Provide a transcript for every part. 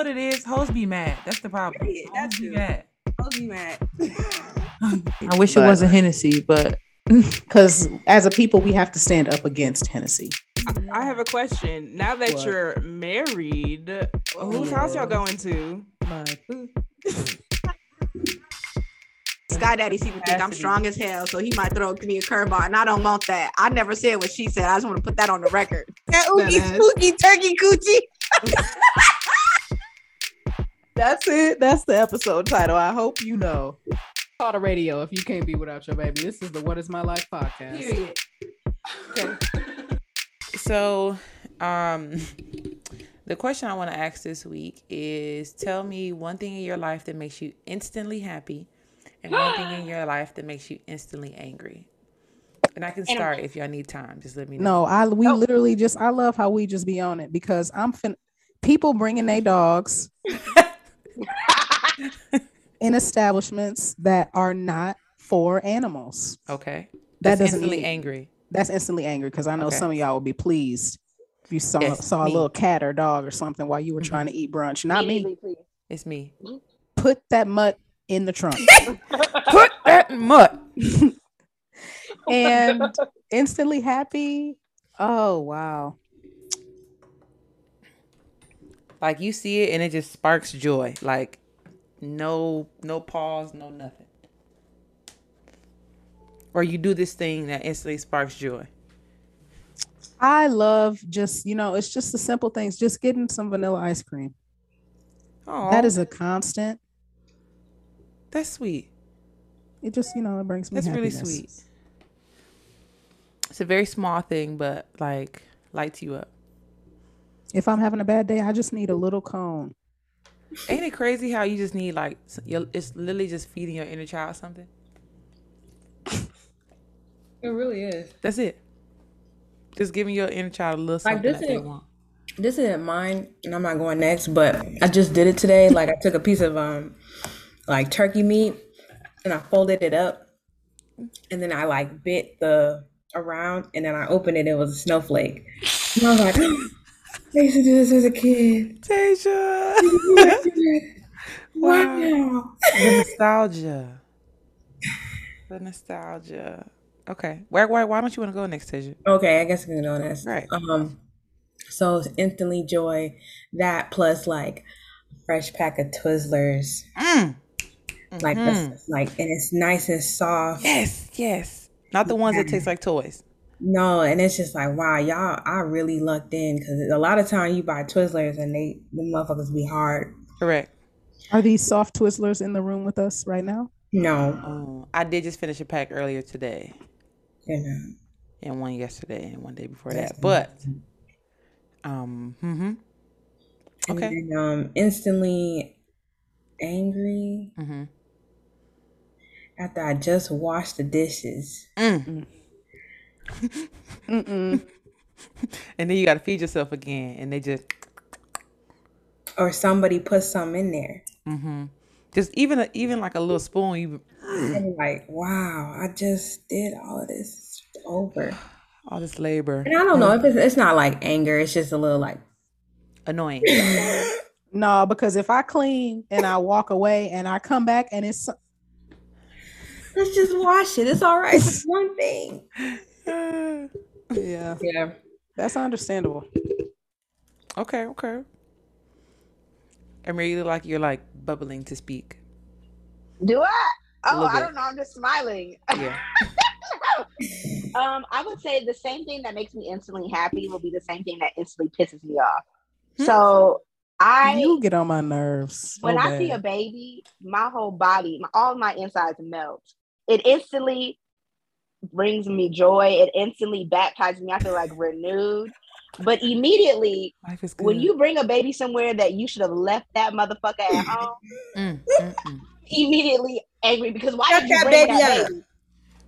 what it is? Hoes be mad. That's the problem. Period. Hoes That's be mad. I'll be mad. I wish it wasn't Hennessy, but Because as a people, we have to stand up against Hennessy. I have a question. Now that What? you're married, oh, whose house y'all going to? Sky Daddy seems to think I'm strong as hell, so he might throw me a curveball, and I don't want that. I never said what she said. I just want to put that on the record. That oogie spooky turkey coochie. That's it. That's the episode title. I hope you know. Call the radio if you can't be without your baby. This is the What Is My Life podcast. Period. So, um, the question I want to ask this week is: Tell me one thing in your life that makes you instantly happy, and one thing in your life that makes you instantly angry. And I can And- start if y'all need time. Just let me know. No, I we Oh. literally just I love how we just be on it because I'm fin- people bringing their dogs in establishments that are not for animals. Okay. That That's doesn't instantly mean- angry. That's instantly angry because I know Okay. some of y'all will be pleased if you saw Yes, saw a little cat or dog or something while you were Mhm. trying to eat brunch. Not me. Immediately, please. It's me. Put that mutt in the trunk. Put that mutt. and instantly happy. Oh wow. Like you see it and it just sparks joy. Like no no pause, no nothing. Or you do this thing that instantly sparks joy. I love just, you know, it's just the simple things, just getting some vanilla ice cream. Oh, That is a constant. that's sweet. It just, you know, it brings me That's really sweet. It's a very small thing, but like lights you up. If I'm having a bad day, I just need a little cone. Ain't it crazy how you just need like your- it's literally just feeding your inner child something? It really is. That's it. Just giving your inner child a little Like, something this that they is- want. This isn't mine, and I'm not going next. But I just did it today. Like I took a piece of um, like turkey meat, and I folded it up, and then I like bit the around, and then I opened it. And it was a snowflake. And I was like, I used to do this as a kid. Tasia. Wow. the nostalgia. The nostalgia. Okay. Why why why don't you want to go next, Tasia? Okay, I guess I'm gonna go next. Right. Um, so it's instantly joy. That plus like fresh pack of Twizzlers. Mm. Like Mhm. the, like, and it's nice and soft. Yes, yes. Not the ones that taste like toys. No, and it's just like wow, y'all, I really lucked in because a lot of time you buy Twizzlers and they the motherfuckers be hard. Correct. Are these soft Twizzlers in the room with us right now? No, Oh, I did just finish a pack earlier today, you know. and one yesterday, and one day before That's that. But, um, mm-hmm. And Okay. then, um, instantly angry hmm after I just washed the dishes. Mm. Mm-mm. And then you got to feed yourself again, and they just, Or somebody put some in there. hmm just even a, even like a little spoon. You And like, wow, I just did all of this It's over. all this labor, And I don't know if it's, it's not like anger, it's just a little like, annoying. No, because if I clean and I walk away and I come back and it's let's just wash it. It's all right. It's one thing. Yeah, Yeah. that's understandable. Okay, okay. I'm really like you're like bubbling to speak. Do I? Oh, I don't know. I'm just smiling. Yeah. um, I would say the same thing that makes me instantly happy will be the same thing that instantly pisses me off. Hmm. So I you get on my nerves. when so I see a baby, my whole body, my, all my insides melt. It instantly brings me joy. It instantly baptizes me. I feel like renewed. But immediately, Life is good. when you bring a baby somewhere that you should have left that motherfucker at home, Mm, mm, mm. immediately angry because why Shut did you that bring baby that up. baby?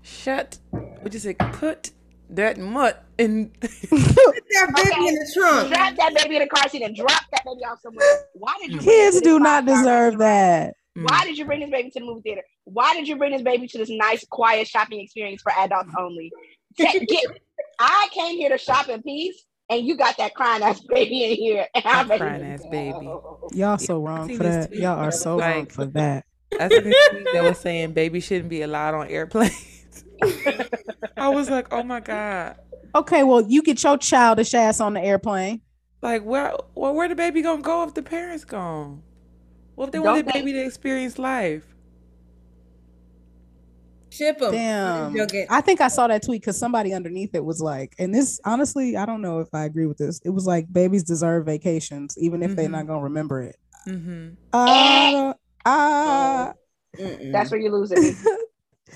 Shut. What you say? Put that mutt in. Put That baby Okay. in the trunk. Strap that baby in the car seat and drop that baby off somewhere. Why did you? Kids do not five-star deserve restaurant? That. Why mm. did you bring this baby to the movie theater? Why did you bring this baby to this nice, quiet shopping experience for adults only? Ta- get- I came here to shop in peace, and you got that crying ass baby in here, and I'm That crying ass go. baby. Y'all so wrong for that. tweet Y'all are was so wrong for that. I seen this tweet that was saying baby shouldn't be allowed on airplanes. I was like, oh my god. Okay, well, you get your childish ass on the airplane. Like where well, where the baby gonna go if the parents gone? What if they want Don't the they- baby to experience life? Ship them. Damn. I think I saw that tweet because somebody underneath it was like, and this honestly, I don't know if I agree with this. It was like babies deserve vacations, even if they're Mhm. not gonna remember it. Mm-hmm. Uh, uh, Mm-mm. That's where you lose it.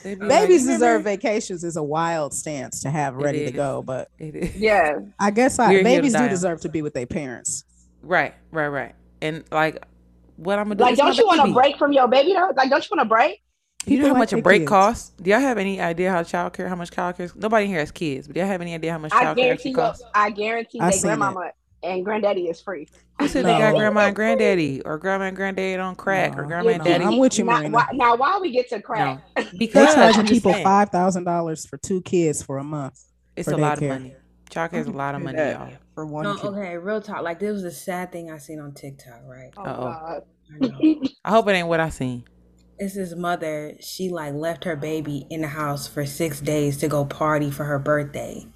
Babies like, deserve "Remember?" vacations is a wild stance to have ready to go, but Yeah, I guess I We're here to babies do deserve to be with their parents. Right, right, right. And like what I'm gonna do like don't you want a break from your baby though? Like don't you want a break? You know People how like much a break kids. costs? Do y'all have any idea how child care, how much childcare? Nobody here has kids, but do y'all have any idea how much child care guarantee actually costs? I guarantee I they seen it. grandmama and granddaddy is free. Who said they got grandma and granddaddy, or grandma and granddaddy on crack, or No. grandma and No, daddy? I'm with you, now, Marina. why, now, why we get to crack? No, They're because charging people five thousand dollars for two kids for a month. It's for a lot of daycare. money. Childcare is a lot of money, that y'all. For one No, kid. okay, real talk. Like this was a sad thing I seen on TikTok, right? Oh, Uh-oh. God. I. I hope it ain't what I seen. It's his mother. She like left her baby in the house for six days to go party for her birthday.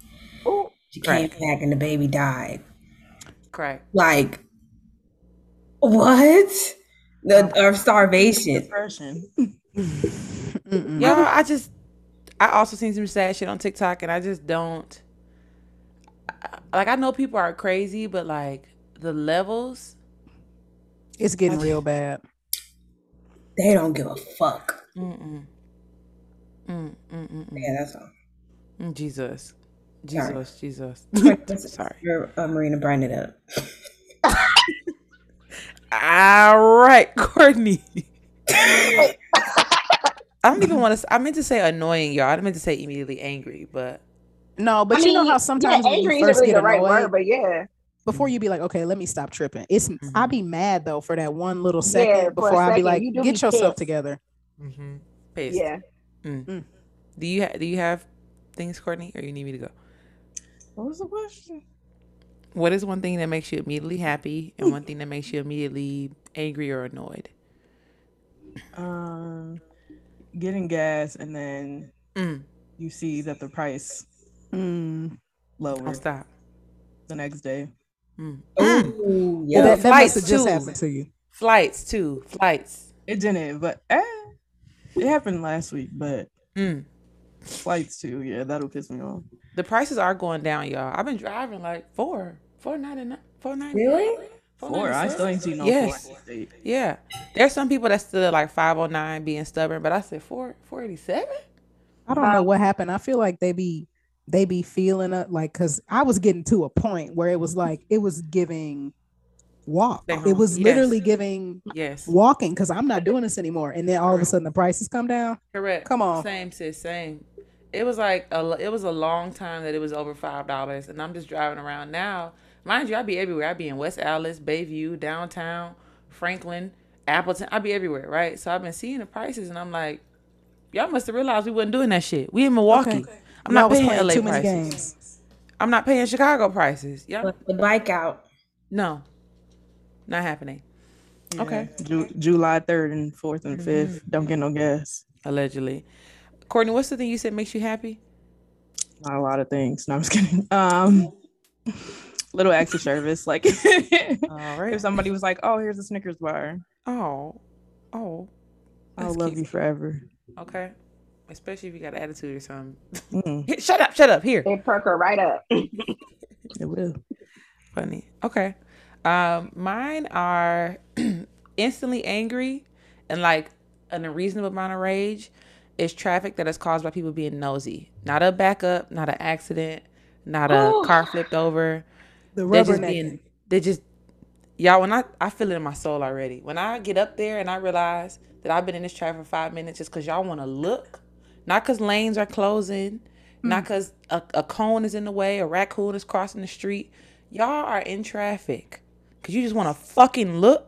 Ooh. She came back and the baby died. Correct. Like what? The or starvation. Depression. Mm-mm. I just, I also seen some sad shit on TikTok, and I just don't. I- Like I know people are crazy, but like the levels. It's getting real bad. They don't give a fuck. Mm-mm. Mm, mm, mm, mm. Yeah, that's all. Mm, Jesus. Sorry. Jesus, Jesus. Sorry. Sorry. Uh, Marina, burn it up. All right, Courtney. I don't even want to. I meant to say annoying, y'all. I meant to say immediately angry, but No, but I you know how sometimes yeah, when angry you isn't first really get the right annoyed, word, but yeah, before you be like, okay, let me stop tripping. It's I Mhm. be mad though for that one little second for a before I be like, you get be yourself pissed. together. mm-hmm. pissed. yeah. Do you ha- do you have things, Courtney, or you need me to go? What was the question? What is one thing that makes you immediately happy, and one thing that makes you immediately angry or annoyed? Um, getting gas and then Mm. you see that the price Mm. Lower stop. the next day. Mm. Ooh, Yeah, yeah. that, that must have just too. happened to you. Flights too. Flights. It didn't, but eh, it happened last week. But Mm. flights too, yeah, that'll piss me off. The prices are going down, y'all. I've been driving like four, four ninety nine, four ninety. Really? Four, I still ain't seen no Yes. four. Yeah, there's some people that's still like five oh nine being stubborn, but I said four four eighty seven. I don't know what happened. I feel like they be they be feeling it like because I was getting to a point where it was like it was giving walk. It was Yes. literally giving Yes, walking because I'm not doing this anymore. And then all of a sudden the prices come down. correct. Come on. same sis, same. It was like a, it was a long time that it was over five dollars, and I'm just driving around now. Mind you, I be everywhere. I be in West Allis, Bayview, downtown, Franklin, Appleton. I be everywhere, right? So I've been seeing the prices, and I'm like, y'all must have realized we wasn't doing that shit. We in Milwaukee. Okay. I'm Y'all not paying LA too many prices. games. I'm not paying Chicago prices. Yeah, But the bike out. no, not happening. Okay, Ju- July third and fourth and 5th Don't get no gas. allegedly. Courtney, what's the thing you said makes you happy? Not a lot of things. No, I'm just kidding. Um, little extra service, like All right. if somebody was like, "Oh, here's a Snickers bar," Oh, oh, I'll love cute. you forever. okay. Especially if you got attitude or something. Mm, Here, shut up, shut up. Here. They perk her right up. it will. Funny. Okay. Um, mine are instantly angry and like an unreasonable amount of rage is traffic that is caused by people being nosy. Not a backup, not an accident, not a Ooh. car flipped over. The They're rubber just being they just y'all when I I feel it in my soul already. When I get up there and I realize that I've been in this traffic for five minutes just because y'all want to look, not because lanes are closing, not mm. because a, a cone is in the way, a raccoon is crossing the street. Y'all are in traffic because you just want to fucking look.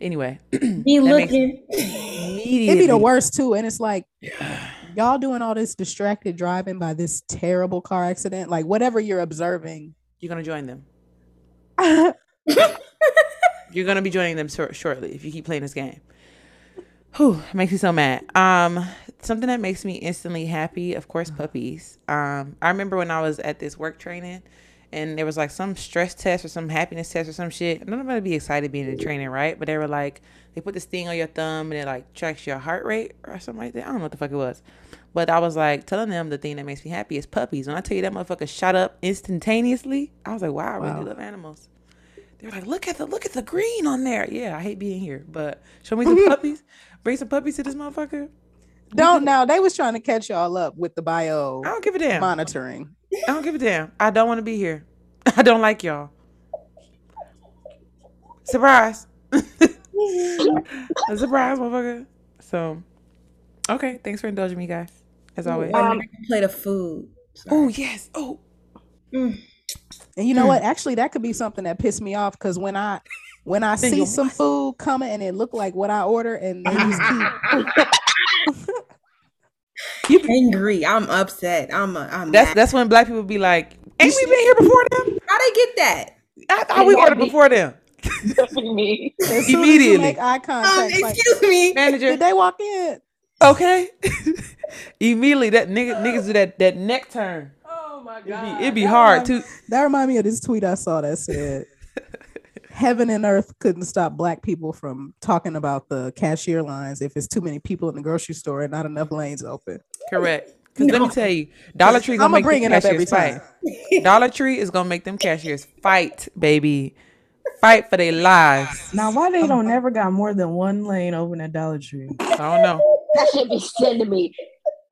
Anyway, Be looking. It'd be the worst too. And it's like y'all doing all this distracted driving by this terrible car accident. Like whatever you're observing You're gonna join them. You're gonna be joining them shor- shortly if you keep playing this game. Whew, it makes me so mad. Um, something that makes me instantly happy, of course, puppies. Um, I remember when I was at this work training, and there was like some stress test or some happiness test or some shit. Nobody be excited being in training, right? But they were like, they put this thing on your thumb and it like tracks your heart rate or something like that. I don't know what the fuck it was, but I was like telling them the thing that makes me happy is puppies. When I tell you that motherfucker shot up instantaneously, I was like, wow, I really Wow. love animals. They're like, look at the look at the green on there. Yeah, I hate being here, but show me some puppies. Bring some puppies to this motherfucker. Don't now. They was trying to catch y'all up with the bio I don't give a damn. monitoring. I don't give a damn. I don't want to be here. I don't like y'all. Surprise. A surprise, motherfucker. So, okay. Thanks for indulging me, guys. As always. Um, plate of food. oh, yes. Oh, And you know what? Actually, that could be something that pissed me off because when I when I see your some food coming and it look like what I order and they just keep angry. I'm upset. I'm. A, I'm. that's mad. that's when black people be like, ain't we been here before them? How they get that? I thought we ordered before them. me. as soon as Immediately. make eye Um, contact. like, excuse me. Manager, did they walk in? okay. Immediately, that nigga, niggas do that, that neck turn. Oh my It'd god. be, it'd be hard remind- too. That remind me of this tweet I saw that said, "Heaven and earth couldn't stop black people from talking about the cashier lines if it's too many people in the grocery store and not enough lanes open." Correct. Because let me tell you, Dollar Tree gonna I'ma make bring them it up cashiers every fight. Dollar Tree is gonna make them cashiers fight, baby, fight for their lives. Now, why they don't never got more than one lane open at Dollar Tree? I don't know. That should be sending me.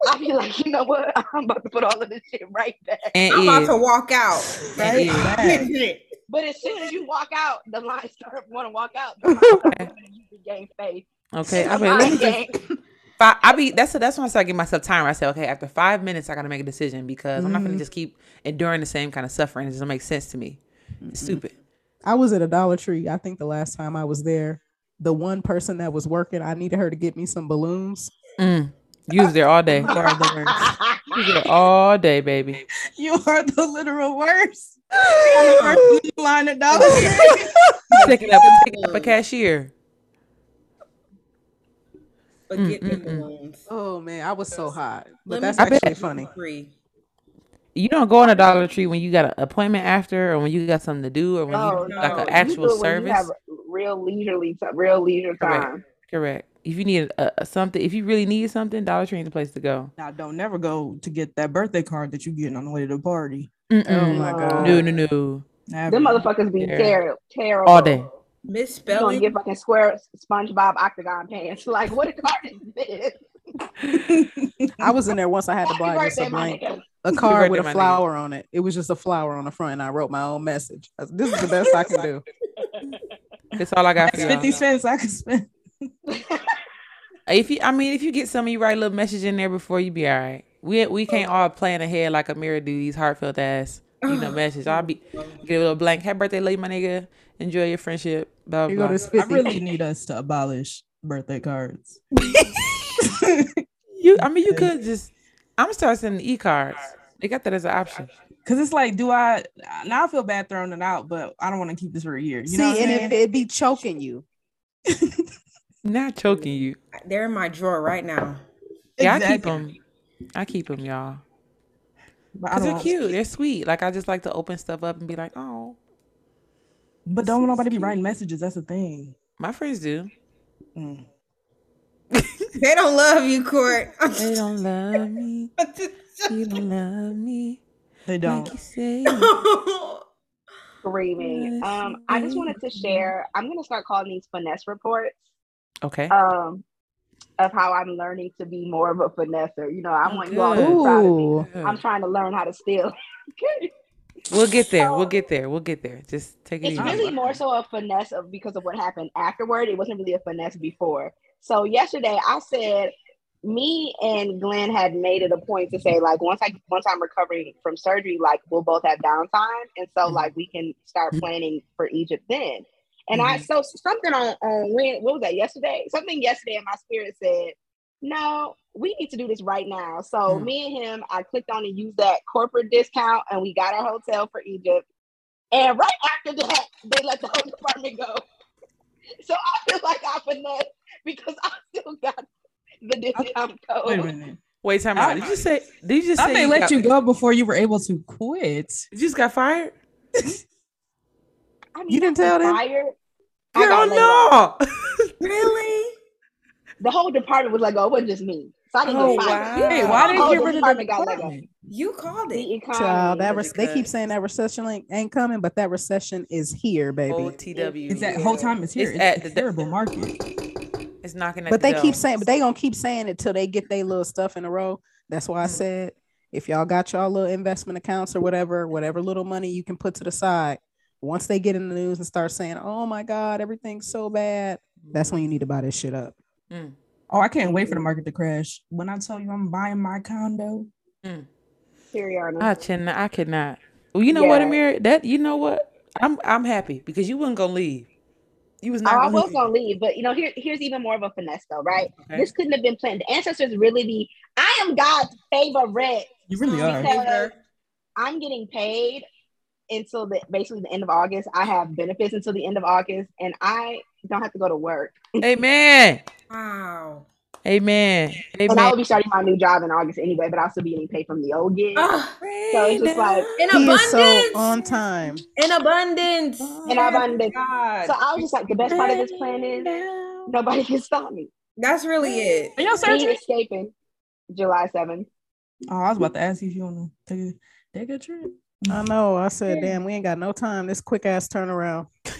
I'll be like, you know what? I'm about to put all of this shit right back. And I'm about to walk out. Right? is. But as soon as you walk out, the line start want to walk out. The line start you regain faith. okay. I mean, let me just. game. Fi- I be that's that's when I start giving myself time. I say, okay, after five minutes, I gotta make a decision because I'm not gonna just keep enduring the same kind of suffering. It doesn't make sense to me. It's stupid. I was at a Dollar Tree. I think the last time I was there, the one person that was working, I needed her to get me some balloons. Mm. You was there all day. You Are the worst. was there all day, baby. You are the literal worst. I'm the first line at Dollar Tree. Taking up, taking up a cashier. Forget the Mm, mm, mm. Oh man, I was so hot. But Let me that's I bet- actually funny. Free. You don't go in a Dollar Tree when you got an appointment after, or when you got something to do, or when Oh, you no. like an actual it when service. You have real leisurely, ti- real leisure Correct. time. Correct. If you need a, a something, if you really need something, Dollar Tree is the place to go. Now, don't never go to get that birthday card that you getting on the way to the party. Oh Mm-mm. my god. No, no, no. Never. Them motherfuckers be Yeah. terrible, terrible. All day. You gonna Misspelling. get fucking square SpongeBob octagon pants? Like, what a card is this? I was in there once. I had to buy just a blank, a card with a flower on it. It was just a flower on the front, and I wrote my own message. Said, This is the best I can do. That's all I got for That's y'all. 50 cents I could spend. If you, I mean, if you get some, of you write a little message in there before you be all right. We we can't all plan ahead like Amira do these heartfelt ass, you know, message. I'll be get a little blank. Happy birthday, late, my nigga. Enjoy your friendship. Blah Here blah. go this I really need us to abolish birthday cards. You, I mean, you could just. I'm gonna start sending e cards. They got that as an option. Cause it's like, do I now I feel bad throwing it out, but I don't want to keep this for a year. You See, know what I'm and saying? if it be choking you, Not choking you. They're in my drawer right now. Yeah, I keep them. I keep them, y'all. Cause they're don't- cute. They're sweet. Like I just like to open stuff up and be like, oh, But don't nobody be writing messages. That's the thing. my friends do. Mm. They don't love you, Court. They don't love me. just- You don't love me. They don't. you say. Screaming. Um, I just wanted to share. I'm gonna start calling these finesse reports. Okay. Um, of how I'm learning to be more of a finesser. You know, I want you all to be proud of me. Good. I'm trying to learn how to steal. We'll get there. We'll get there. We'll get there. Just take it it's easy. really more so a finesse of because of what happened afterward. It wasn't really a finesse before. So yesterday I said me and Glenn had made it a point to say like once I once I'm recovering from surgery, like we'll both have downtime, and so Mhm. like we can start planning for Egypt then. And I so something on on when what was that yesterday? Something yesterday in my spirit said, no, we need to do this right now. So Mhm. me and him, I clicked on and used that corporate discount, and we got our hotel for Egypt. And right after that, they let the whole department go. So I feel like I finessed because I still got the discount code. Wait a minute. Wait, time out. Did you say? Did you just say they you let got, you go before you were able to quit. You just got fired? I mean, You didn't I was tell them? Fired. I Girl, got laid off. no. Really? The whole department was like, "Oh, it wasn't just me." So I didn't Oh, get fired. wow. Hey, why didn't Oh, you get the rid of the department got let go. You called The it. economy. Child, that was re- they keep saying that recession ain't, ain't coming, but that recession is here, baby. OTW. It's that whole time it's here. It's It's, at a the- terrible market. It's knocking at but they door. keep saying, but they gonna keep saying it till they get their little stuff in a row. That's why I Mm. said, if y'all got y'all little investment accounts or whatever, whatever little money you can put to the side, once they get in the news and start saying, "Oh my God, everything's so bad," that's when you need to buy this shit up. Mm. Oh, I can't wait for the market to crash. When I tell you I'm buying my condo, Siriana. I cannot. I cannot. Well, you know what, Amir? That you know what? I'm I'm happy because you wasn't gonna leave. You was Oh, not. I gonna was leave. gonna leave, but you know, here, here's even more of a finesse though, right? Okay. This couldn't have been planned. The ancestors really be. I am God's favorite. you really are. I'm getting paid until the basically the end of August. I have benefits until the end of August, and I don't have to go to work. Amen. Wow. Amen. Amen. And I will be starting my new job in August anyway, but I'll still be getting paid from the old gig. Ah, So it's just like- in He is so abundance. on time. in abundance. In abundance. God. So I was just like, the best part of this plan is nobody can stop me. That's really it. Are y'all Me surgery? escaping July 7th. Oh, I was about to ask you if you want to take a take a trip. I mm. know. I said, "Damn, we ain't got no time." This quick ass turnaround.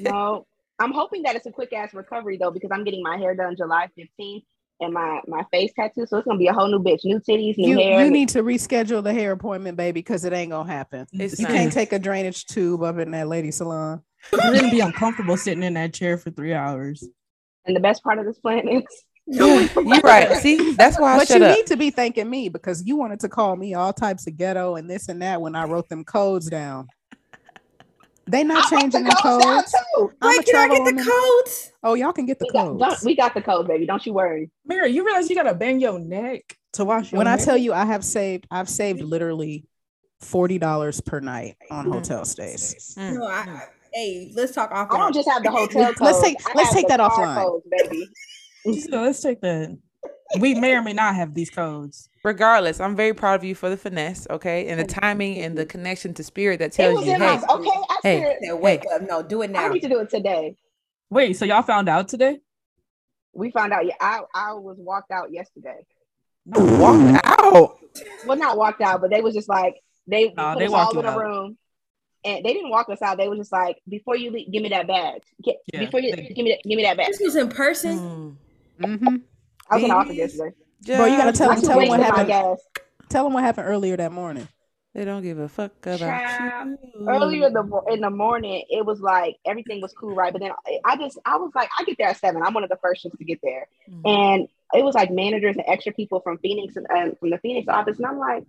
No, I'm hoping that it's a quick ass recovery though, because I'm getting my hair done July 15th and my my face tattoo. So it's gonna be a whole new bitch, new titties, new You hair. you need to reschedule the hair appointment, baby, because it ain't gonna happen. It's You not. can't take a drainage tube up in that lady salon. You're gonna be uncomfortable sitting in that chair for three hours. and the best part of this plan is You're right. See, that's why I but shut you up. need to be thanking me because you wanted to call me all types of ghetto and this and that when I wrote them codes down. They not I changing the them codes codes. too. I'm Wait, can I get the woman. codes? Oh, y'all can get the We got, codes. don't, we got the codes, baby. Don't you worry. Mary, you realize you gotta bang your neck to wash your when I tell you I have saved, I've saved literally forty dollars per night on Mm. hotel stays. Mm. No, I, I- hey, let's talk off. I don't just have the hotel codes. Let's take- I let's take that car offline. Codes, baby. So let's take that. We may or may not have these codes. Regardless, I'm very proud of you for the finesse, okay, and the timing and the connection to spirit that It tells you, hey, my okay. I hey, said Say, wake up. No, do it now. I need to do it today. Wait, so y'all found out today? We found out. Yeah, I I was walked out yesterday. walk out. Well, not walked out, but they was just like they, Nah, put they us walked all in a out. room, and they didn't walk us out. They was just like, before you leave, give me that badge. Get, Yeah, before you they- give me that, give me that badge. This was in person. Hmm. Mm. Mm-hmm. I was in the office Please. yesterday. Bro, you gotta tell them- tell them what happened. Tell them what happened earlier that morning. They don't give a fuck about Child, you. Earlier the in the morning, it was like everything was cool, right? But then I- I just I was like, I get there at seven. I'm one of the first ones to get there, Mhm. and it was like managers and extra people from Phoenix and uh, from the Phoenix office, and I'm like,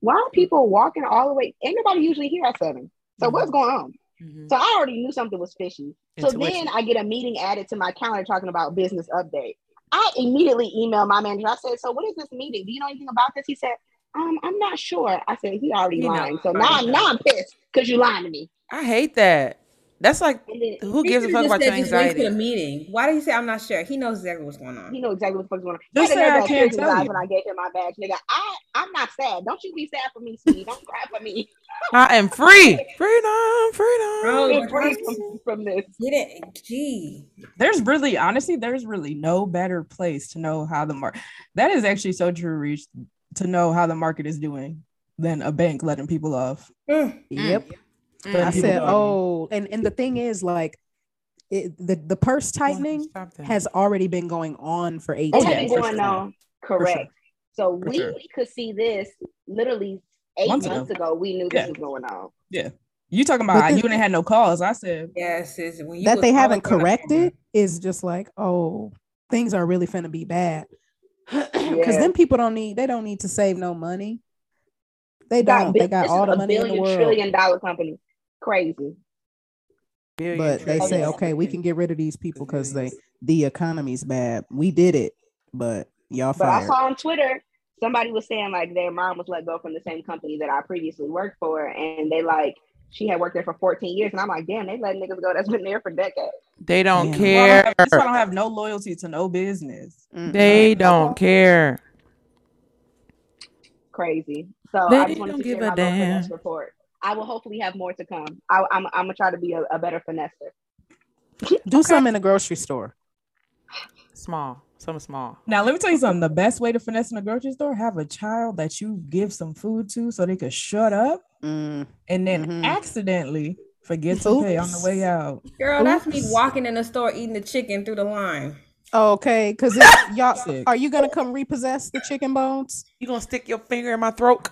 why are people walking all the way? Ain't nobody usually here at seven. So Mhm. what's going on? Mhm. So I already knew something was fishy. So Intuition. then I get a meeting added to my calendar talking about business update. I immediately emailed my manager. I said, "So what is this meeting? Do you know anything about this?" He said, "Um, I'm not sure." I said, "He already He know. lying." So now, I'm know. now I'm pissed because you lying to me. I hate that. That's like then who gives a fuck just about your said, just wait anxiety? to the meeting. Why did he say I'm not sure? He knows exactly what's going on. he knows exactly what's going on. Just He say, "I can't tears in tell you." when I gave him my badge, nigga. I I'm not sad. Don't you be sad for me, sweetie. Don't cry for me. I am free. Freedom, freedom. Bro, I'm from, from this. Get it? Gee. There's really, honestly, there's really no better place to know how the market. That is actually so true, Reach, to know how the market is doing than a bank letting people off. Mm. Yep. Mm. I said, don't. oh, and and the thing is, like, it, the the purse tightening Stop has already been going on for eight It Oh, has yeah, been for going sure. on. Correct. So For we sure. could see this literally eight Months months, ago. ago. We knew this was going on. You talking about this- you didn't have no calls? I said Yes, is when you that they haven't calling for the- corrected is just like, oh, things are really finna be bad. Because Yeah. then people don't need they don't need to save no money. They Got don't. bi- They got all the a money in the world. trillion dollar company. Crazy. Billion But they say, okay, we can get rid of these people because they the economy's bad. We did it, but y'all But I saw on Twitter somebody was saying like their mom was let go from the same company that I previously worked for, and they like she had worked there for 14 years, and I'm like, damn, they let niggas go that's been there for decades. They don't Yeah. Well, I don't care. have- That's why I don't have no loyalty to no business. They don't care. Crazy. So They I just wanted to give share a my damn. report. I will hopefully have more to come. I, I'm I'm gonna try to be a, a better finesser. Do something in the grocery store. Small. Some small. Now, let me tell you something. The best way to finesse in a grocery store, have a child that you give some food to so they could shut up Mm. and then Mhm. accidentally forget to pay on the way out. Girl, that's me walking in the store eating the chicken through the line. Okay, because y'all Sick. are you gonna come repossess the chicken bones? You gonna stick your finger in my throat?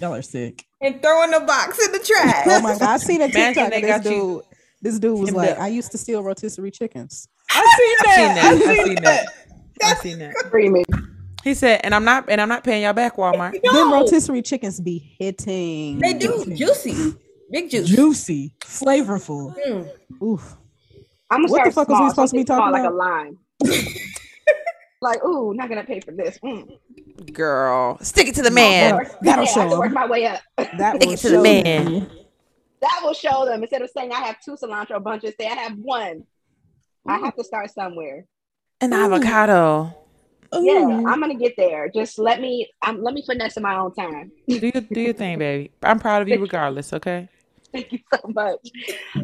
Y'all are sick. And throwing the box in the trash. Oh my god, I seen a TikTok they of this got you dude. This dude was hemmed like, up. I used to steal rotisserie chickens. I seen I seen that. that. I seen that. I seen that. Screaming. He said, and I'm not and I'm not paying y'all back, Walmart. Them rotisserie chickens be hitting. they do juicy, big juice. Juicy, flavorful. Mm. Oof. I'm gonna What the start fuck was we supposed to be something small, talking like a lime. like, ooh, not gonna pay for this. Mm. Girl, stick it to the man. Work- That'll yeah, I show can work 'em. my way up. That Stick will it to the man. them. That will show them instead of saying I have two cilantro bunches, say I have one. I have to start somewhere. An avocado. Yeah, I'm gonna get there. Just let me um, let me finesse in my own time. Do your do your thing, baby. I'm proud of you regardless, okay? Thank you so much.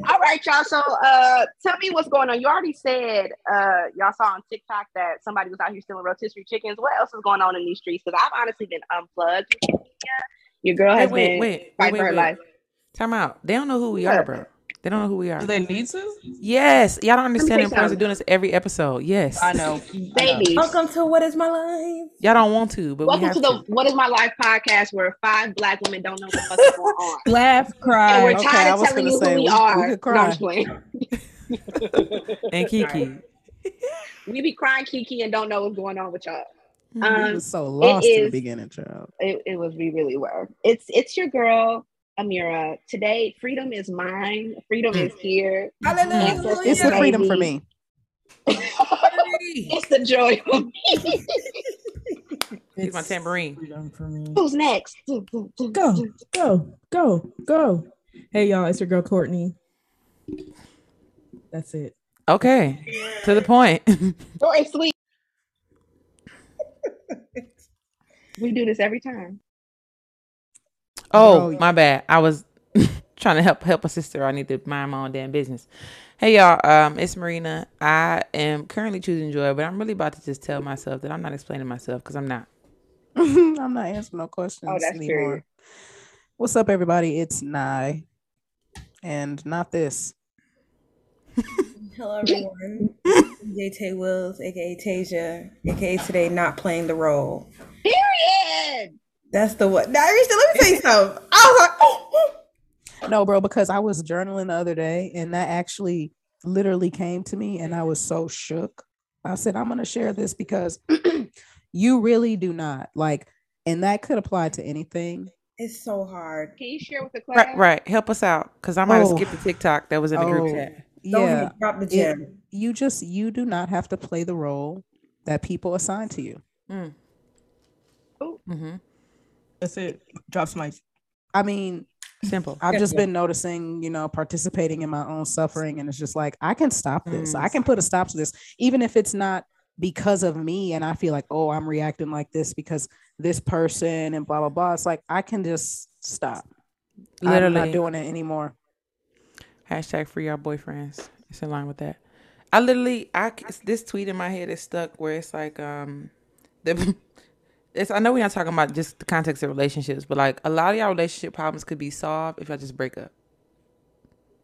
All right, y'all. So uh tell me what's going on. You already said uh y'all saw on TikTok that somebody was out here stealing rotisserie chickens. What else is going on in these streets? Because I've honestly been unplugged. Your girl has Wait, wait, been wait, wait, fighting wait, for her wait. life. Time out. They don't know who we Yeah. are, bro. They don't know who we are. Do they need to? Yes. Y'all don't understand the importance of doing this every episode. Yes. I know. Baby. Welcome to What Is My Life? Y'all don't want to, but we Welcome have to to. the What is My Life podcast where five black women don't know what the fuck going on. Laugh, And cry. we're Okay, tired I of telling you say, who we, we- we are. could No, I'm cry. just playing. And Kiki. We be crying Kiki and don't know what's going on with y'all. We Um, was so lost in the beginning, child. it, it was we really were. It's it's your girl Amira. Today, freedom is mine. Freedom Mm. is here. Hallelujah. It's the freedom for me. it's the joy for me. He's my tambourine. freedom for me. Who's next? Go, go, go, go. Hey y'all, it's your girl Courtney. That's it. Okay. To the point. Joy sweet. we do this every time. Oh, Bro. my bad. I was trying to help help a sister. I need to mind my own damn business. Hey y'all, um, it's Marina. I am currently choosing joy, but I'm really about to just tell myself that I'm not explaining myself because I'm not. I'm not answering no questions Oh, that's anymore. period. What's up, everybody? It's Nye, and not this. Hello, everyone. DJ Tay Wills, aka Tasia, aka today not playing the role. Period. That's the what. Now, Arista, let me tell you something. I was like, oh, No, bro, because I was journaling the other day, and that actually literally came to me, and I was so shook. I said, I'm gonna share this because you really do not like, and that could apply to anything. it's so hard. Can you share with the class? Right, right. Help us out because I might have Oh. skipped the TikTok that was in the group Oh, chat. Yeah, drop the it- gem. you just you do not have to play the role that people assign to you. Mm. Ooh. That's it. Drops my I mean, Simple. I've just Yeah. been noticing, you know, participating in my own suffering, and it's just like I can stop this. Mm. I can put a stop to this, even if it's not because of me, and I feel like, oh, I'm reacting like this because this person and blah blah blah. It's like I can just stop. I'm Literally. not doing it anymore. Hashtag free our boyfriends. It's in line with that. I literally, I it's- this tweet in my head is stuck where it's like, um, the, it's. I know we're not talking about just the context of relationships, but like a lot of y'all relationship problems could be solved if y'all just break up.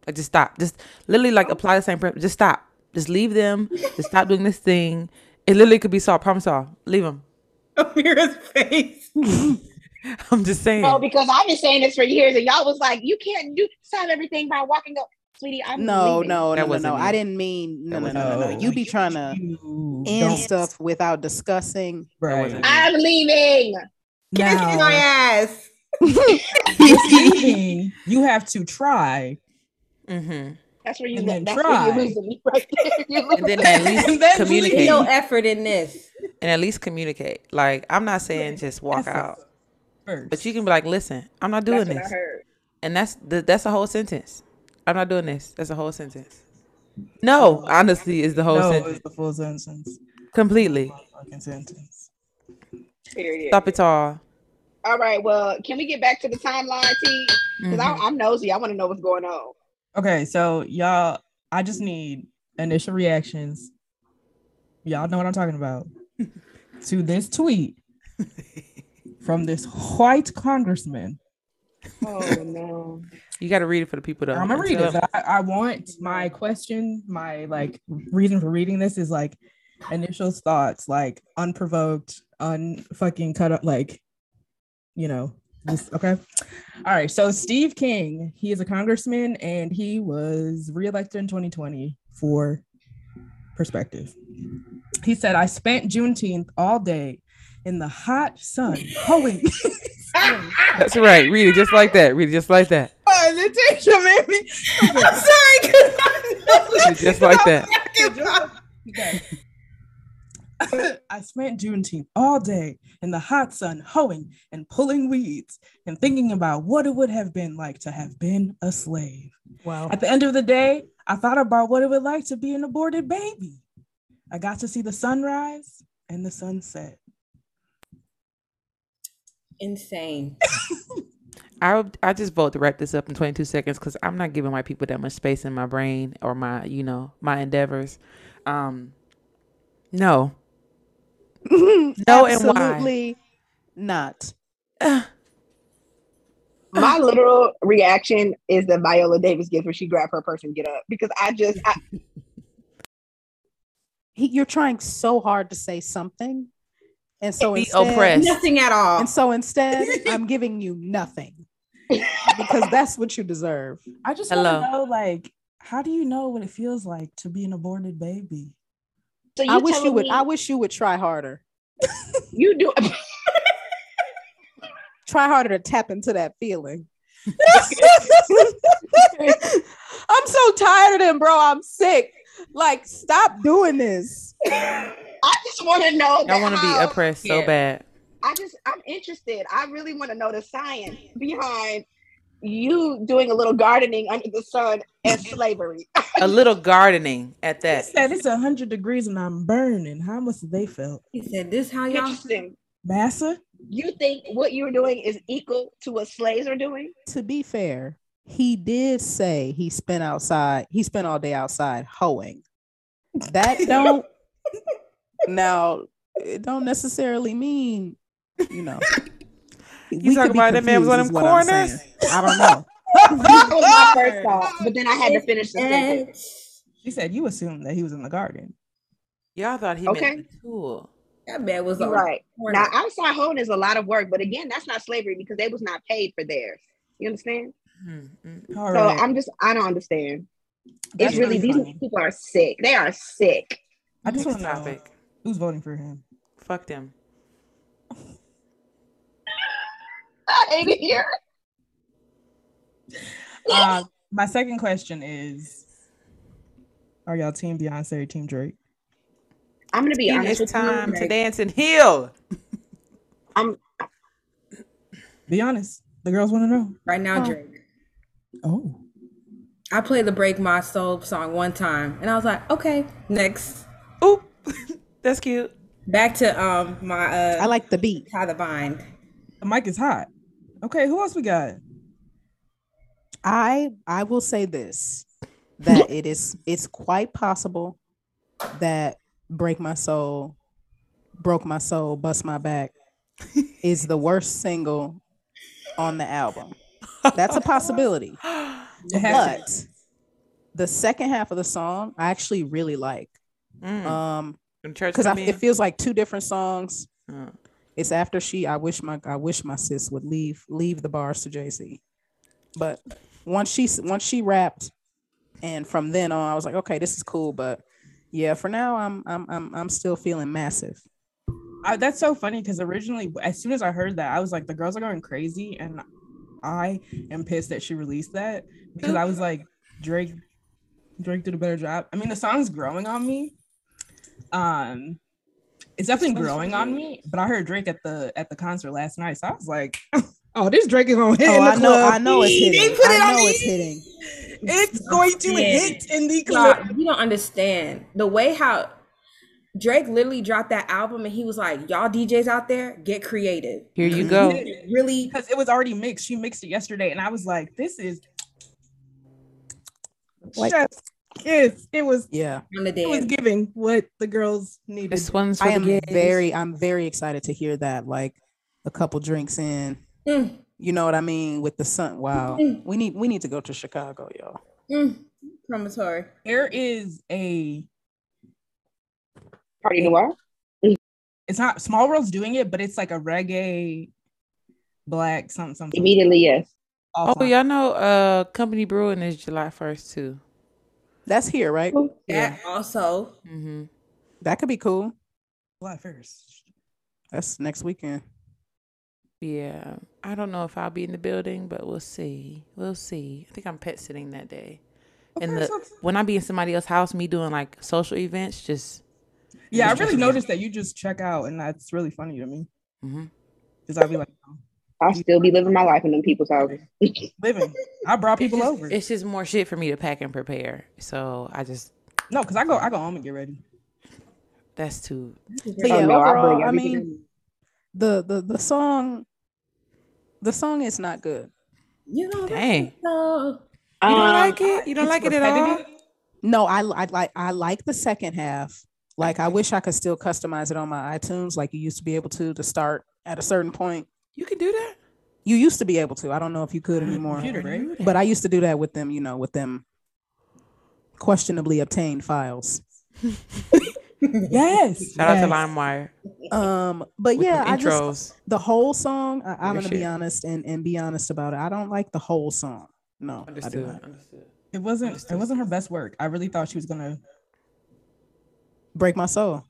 Like just stop. Just literally like apply the same. Pre- just stop. Just leave them. Just stop doing this thing. It literally could be solved. Problem solved. Leave them. Amira's face. I'm just saying. Oh, because I've been saying this for years, and y'all was like, "You can't do solve everything by walking up, sweetie." I'm No, leaving. no, That no, no, no. I didn't mean no, no, no, no, no. You be trying to end don't- stuff without discussing. Right. I'm leaving. Kiss my ass. you have to try. mm-hmm. That's where you. And then That's where you're try. losing me right there. And then at least then communicate. No effort in this. and at least communicate. Like I'm not saying just walk Effort. out, First. but you can be like, listen, I'm not doing That's what I this. heard. And that's the that's the whole sentence. I'm not doing this. That's the whole sentence. No, honestly, is the whole no, sentence it's the full sentence. completely. Fucking sentence. Period. Stop it all. All right. Well, can we get back to the timeline, T? Because Mhm. I'm nosy. I want to know what's going on. Okay, so y'all, I just need initial reactions. Y'all know what I'm talking about. to this tweet from this white congressman. Oh no. You got to read it for the people though. I'm gonna read it. I, I want my question, my like reason for reading this is like initial thoughts, like unprovoked, unfucking cut up, like you know. This, okay. All right. So Steve King, he is a congressman and he was reelected in 2020 for perspective. He said, I spent Juneteenth all day in the hot sun oh, hoeing. That's right. Read it just like that. Read it just like that. Oh, Letitia made me. I'm sorry, 'cause I know Read it just like that. Okay. I spent Juneteenth all day in the hot sun hoeing and pulling weeds and thinking about what it would have been like to have been a slave. Wow. At the end of the day, I thought about what it would like to be an aborted baby. I got to see the sunrise and the sunset. Insane. I would- I just vote to wrap this up in 22 seconds because I'm not giving white people that much space in my brain or my you know my endeavors. Um, no, No, and why? Absolutely not. My literal reaction is the Viola Davis gif where she grabbed her purse and get up because I just I, He, you're trying so hard to say something, and so Be instead, oppressed. Nothing at all. and so instead, I'm giving you nothing because that's what you deserve. I just Hello. want to know, like, how do you know what it feels like to be an aborted baby? so I wish you would. me I wish you would try harder. you do Try harder to tap into that feeling. I'm so tired of them, bro. I'm sick. Like, stop doing this. I just want to know I want to be how- oppressed so Yeah. bad. I just I'm interested. I really want to know the science behind you doing a little gardening under the sun and slavery. A little gardening at They that. said it's 100 degrees and I'm burning. How much they felt? He said, "This how y'all." Interesting. Massa? You think what you're doing is equal to what slaves are doing? To be fair, he did say he spent outside. He spent all day outside hoeing. That don't now. It don't necessarily mean you know. You talking about that man was on them corners? I don't know. That was my first thought, but then I had to finish the sentence. She said you assumed that he was in the garden. Y'all thought he Okay. meant the tool. That man was You're on right. the. Now outside hoeing is a lot of work, but again, that's not slavery because they was not paid for theirs. You understand? Hmm, mm. All So right. I'm just I don't understand. That's it's really, these people are sick. They are sick. I just want to know topic. Who's voting for him. Fuck them. I hate it here. Uh, my second question is Are y'all team Beyonce or team Drake? I'm gonna be honest It's with you. time to dance and heal. I'm Be honest. The girls want to know. right now, Oh. Drake. Oh. I played the "Break My Soul" song one time, and I was like, "Okay, next." Oop, that's cute. Back to um my uh I like the beat. tie the bind. The mic is hot. Okay, who else we got? I I will say this that it is it's quite possible that break my soul, broke my soul, bust my back is the worst single on the album. That's a possibility. It has to But the second half of the song I actually really like. Mm. Um Them church because it feels like two different songs. Uh, It's after she I wish my I wish my sis would leave leave the bars to Jay-Z. But once she once she rapped and from then on I was like, okay, this is cool, but yeah, for now I'm I'm I'm I'm still feeling massive. I, that's so funny because originally, as soon as I heard that, I was like, the girls are going crazy, and I am pissed that she released that because I was like, Drake, Drake did a better job. I mean, the song's growing on me. Um, it's definitely growing on me. But I heard Drake at the at the concert last night, so I was like, Oh, this Drake is gonna hit. Oh, in the I know, club. I know it's hitting. They hitting. put it I on know me. it's hitting. It's going to Yeah. hit in the club. Nah, you don't understand the way how Drake literally dropped that album and he was like, "Y'all DJs out there, get creative." Here you go. really because it was already mixed. She mixed it yesterday, and I was like, "This is Like- chef's kiss." It was Yeah, on the it was giving what the girls needed. This one's for I the am gays. very, I'm very excited to hear that. Like a couple drinks in, Mm, you know what I mean? With the sun. Wow, Mm. we need, we need to go to Chicago, y'all. mm, promissory. There is a. Party Noire. It's not Small World's doing it, but it's like a reggae, black something something. Immediately, yes. Oh, y'all know uh Company Brewing is July 1st too. That's here, right? Yeah. Also. Mm-hmm. That could be cool. July first. That's next weekend. Yeah. I don't know if I'll be in the building, but we'll see. We'll see. I think I'm pet sitting that day. And the so- when I be in somebody else's house, me doing like social events, just yeah, I really checking noticed that you just check out, and that's really funny to me mhm. because I'd be like, oh, I'll still be living my life in them people's houses. living. I brought people it's just, over. It's just more shit for me to pack and prepare. So I just No, because I go, I go home and get ready. that's too. But Oh, yeah, no, I overall, bring I everything mean, the the the song, the song is not good. You know, Dang. no. You don't Um, like it? You don't like it at all? No, I I like I like the second half. Like I wish I could still customize it on my iTunes, like you used to be able to to start at a certain point. You can do that. You used to be able to. I don't know if you could anymore. Computer, right? But I used to do that with them, you know, with them questionably obtained files. Yes. Shout out yes. to LimeWire. Um, but with yeah, I just the whole song. I, I'm gonna be honest and and be honest about it. I don't like the whole song. No, I do Understood. not. Understood. It wasn't. It wasn't her best work. I really thought she was gonna. Break my soul.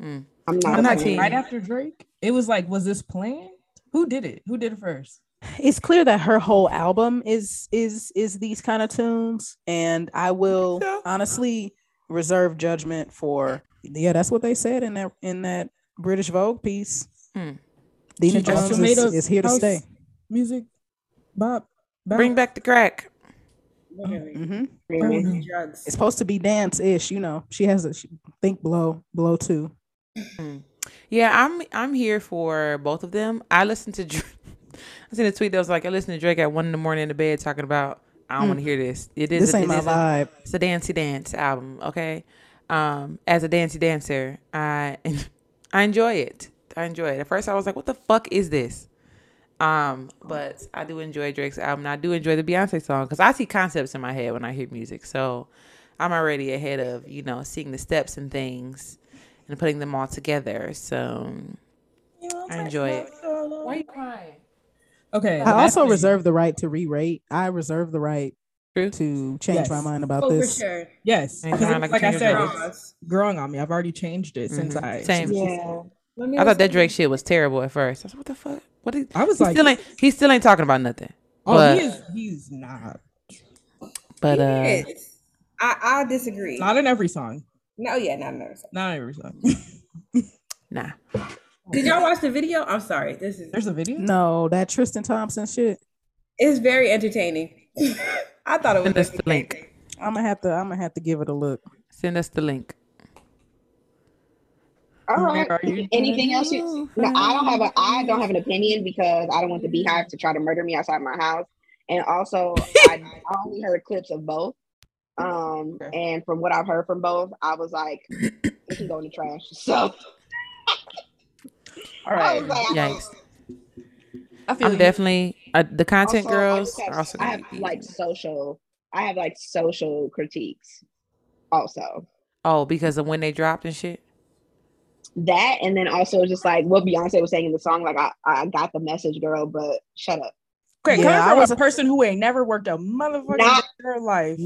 Mm. I'm I'm not. not a fan. team. Right after Drake, it was like, was this planned? Who did it? Who did it first? It's clear that her whole album is is is these kind of tunes, and I will so? honestly reserve judgment for. Yeah, that's what they said in that in that British Vogue piece. Hmm. Dina She also Jones made is, is here to stay. Music, Bob. Bob. Bring back the crack. Literally. hmm Really. Drugs. It's supposed to be dance ish, you know. She has a she, think blow blow too. Yeah, I'm I'm here for both of them. I listened to Drake. I seen a tweet that was like, I listened to Drake at one in the morning in the bed talking about I don't want to hear this. It is This a, ain't it my is a- vibe. it's a dancey dance album, okay? Um, as a dancey dancer, I I enjoy it. I enjoy it. At first, I was like, "What the fuck is this?" Um, but I do enjoy Drake's album. and I do enjoy the Beyonce song because I see concepts in my head when I hear music. So I'm already ahead of you know seeing the steps and things and putting them all together. So I enjoy it. Why are you crying? Okay. I also lastly- reserve the right to re-rate. I reserve the right True. to change my mind about Oh, for this. sure. Yes. Anytime because I Like I said, it's growing on me. I've already changed it since Mhm. I. Same. Yeah. Let I thought that you- Drake shit was terrible at first. I was like, "What the fuck? What is?" I was He like, still ain't. He still ain't talking about nothing. oh, but- he is. He's not. But He uh, is. I, I disagree. Not in every song. No, yeah, not another song. Not in every song. nah. Did y'all watch the video? I'm sorry. This is There's a video. No, that Tristan Thompson shit. it's very entertaining. I thought it was Send us the link. I'm gonna have to. I'm gonna have to give it a look. Send us the link. All right. Are Anything else? You, no, I don't have a. I don't have an opinion because I don't want the BeyHive to try to murder me outside my house. And also, I, I only heard clips of both. Um, and from what I've heard from both, I was like, it can go in the trash. So all right, I like, I Yikes. I feel I'm you. definitely uh, the content Also, girls just have- also I have like social. I have like social critiques. Also, oh because of when they dropped and shit. that and then also just like what Beyonce was saying in the song. Like I, I got the message, girl, but shut up. Okay, Yeah, I was- a person who ain't never worked a motherfucker Not- in her life.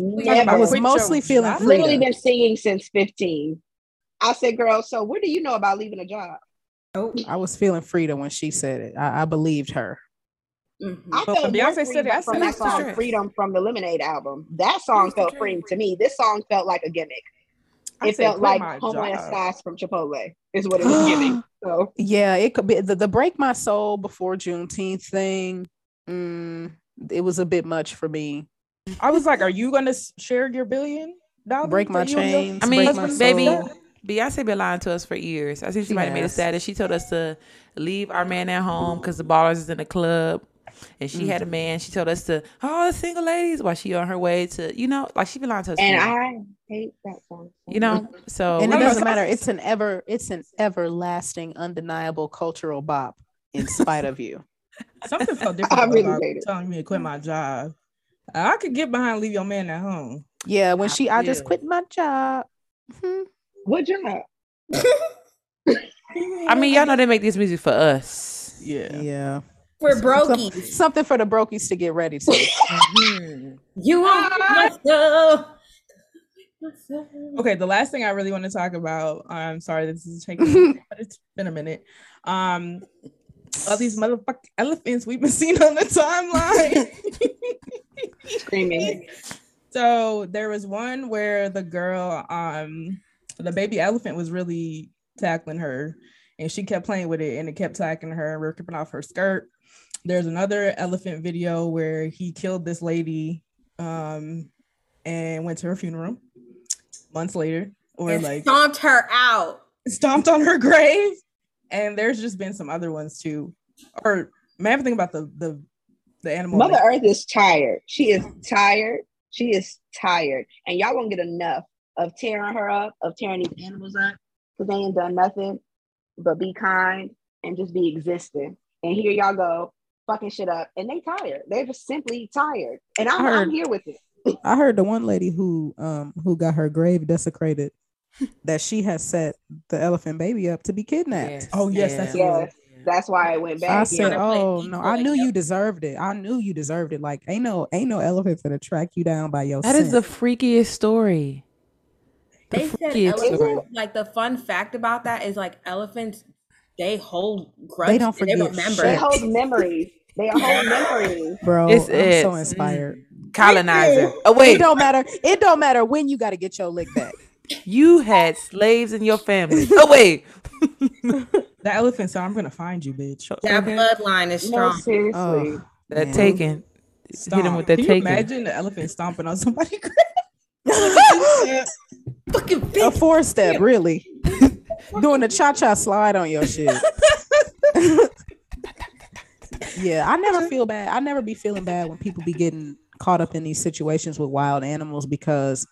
I was Quit mostly your feeling job. free. literally been singing since 15. I said, girl, so what do you know about leaving a job? Oh, I was feeling Frida when she said it. I, I believed her. mhm. I felt when more Beyonce said freedom that, from said that song truth. Freedom from the Lemonade album. That song felt free to me. This song felt like a gimmick. I It said, felt quit like my Homo and job. From Chipotle is what it was giving. So Yeah, it could be the, the break my soul before Juneteenth thing. Mm, it was a bit much for me. I was like, are you gonna share your billion dollars? Break my that your chains. I mean, break my baby. Beyonce been lying to us for years. I see She somebody made a has. status. She told us to leave our man at home because the ballers is in the club. And she had a man. She told us to, oh, the single ladies, while she on her way to, you know, like she been lying to us. and years, I hate that song. you know, so and it doesn't saying- matter. It's an ever, it's an everlasting, undeniable cultural bop in spite of you. Something felt I different really about telling me to quit my job. I could get behind leave your man at home. Yeah, when she, I just quit my job. Mhm. What job? I mean, y'all know they make this music for us. Yeah. Yeah, We're Some- brokies. something for the brokies to get ready to. Mhm. You want myself. Okay, the last thing I really want to talk about. I'm sorry, this is taking, but it's been a minute. Um, all these motherfucking elephants we've been seeing on the timeline. Screaming. so there was one where the girl, um, the baby elephant was really tackling her, and she kept playing with it, and it kept tackling her and ripping off her skirt. There's another elephant video where he killed this lady, um, and went to her funeral months later, or And like stomped her out. stomped on her grave. And there's just been some other ones too. Or man, I'm thinking about the the the animal. Mother Earth is tired. She is tired. She is tired. And y'all gonna get enough of tearing her up, of tearing these animals up, because they ain't done nothing but be kind and just be existing. And here y'all go, fucking shit up. And they tired. They're just simply tired. And I'm, I heard- I'm here with it. I heard the one lady who um who got her grave desecrated that she has set the elephant baby up to be kidnapped. Yes, Oh, yes, that's yeah. Yes. That's why it went back. I back. said, "Oh no, I knew you deserved it. I knew you deserved it. Like, ain't no, ain't no elephant gonna track you down by your That is the freakiest story. The They said freakiest elephants, like the fun fact about that is like elephants, they hold grudges. They don't and They forget remember. They hold memories. They hold memories. bro. It's- I'm it's- so mm-hmm. inspired. Colonizer. Oh wait, It don't matter. It don't matter when you got to get your lick back. You had slaves in your family. Oh wait. the elephant said, I'm gonna find you, bitch. That Okay. bloodline is No, strong. seriously. Oh, That man. taken. Hit him with that Can you taken. imagine the elephant stomping on somebody. grave? Fucking a four step, really. Doing a cha cha slide on your shit. yeah, I never feel bad. I never be feeling bad when people be getting caught up in these situations with wild animals because,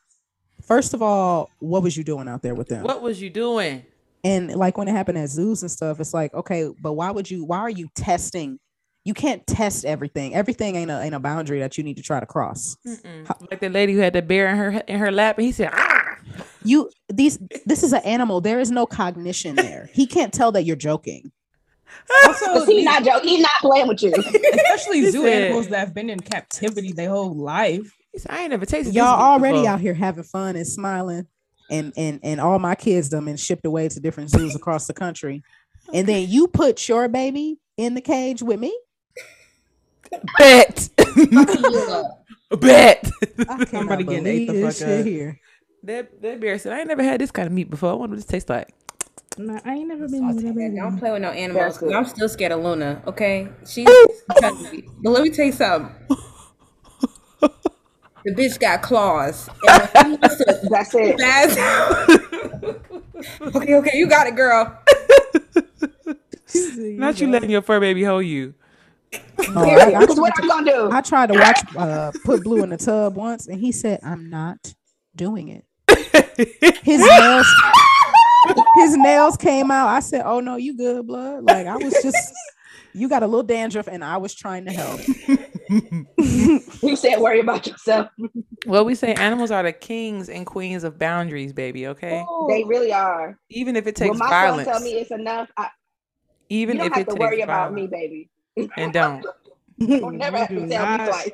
first of all, what was you doing out there with them? What was you doing? And like when it happened at zoos and stuff, it's like, okay, but why would you? Why are you testing? You can't test everything. Everything ain't a ain't a boundary that you need to try to cross. Mm-mm. Like the lady who had the bear in her in her lap, and he said, "Ah." You these this is an animal. There is no cognition there. He can't tell that you're joking. Also, Because he's not joking. He's not playing with you. especially zoo said- animals that have been in captivity their whole life. He said, I ain't never tasted Y'all this already before." out here having fun and smiling, and and and all my kids them and shipped away to different zoos across the country, and then you put your baby in the cage with me. Bet. Bet. I Somebody cannot getting ate the fuck shit up. here. that, that bear said, I ain't never had this kind of meat before. I wonder what this tastes like. Nah, I ain't never been with a baby. Don't play with no animals. I'm still scared of Luna. Okay, she's. but let me tell you something. The bitch got claws. And when he wants to That's it. spaz- okay, okay, you got it, girl. Not you letting your fur baby hold you. Oh, I, I, what I'm gonna do? I tried to watch uh, put blue in the tub once, and he said, "I'm not doing it." His nails, his nails came out. I said, "Oh no, you good, blood?" Like I was just, you got a little dandruff, and I was trying to help. He said, "Worry about yourself." Well, we say animals are the kings and queens of boundaries, baby. Okay, They really are. even if it When takes my violence, tell me it's enough, I, you even don't if have it to takes worry about violence, me, baby. and don't. Don't never have You to tell me twice.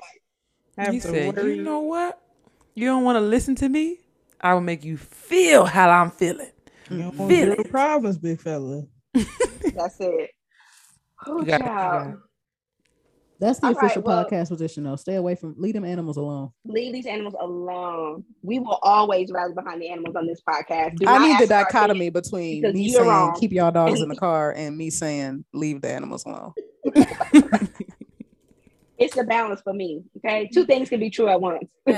have He to said, worry. "You know what? You don't want to listen to me. I will make you feel how I'm feeling. You don't Feel it. problems, big fella. That's it. Oh, You got it, you child. got it. That's the All right, official well- podcast position, though. Stay away from leave them animals alone. Leave these animals alone. We will always rally behind the animals on this podcast. Do I need the ask for dichotomy between me saying wrong. keep y'all dogs in the car and me saying leave the animals alone. It's the balance for me. Okay, two things can be true at once. Uh,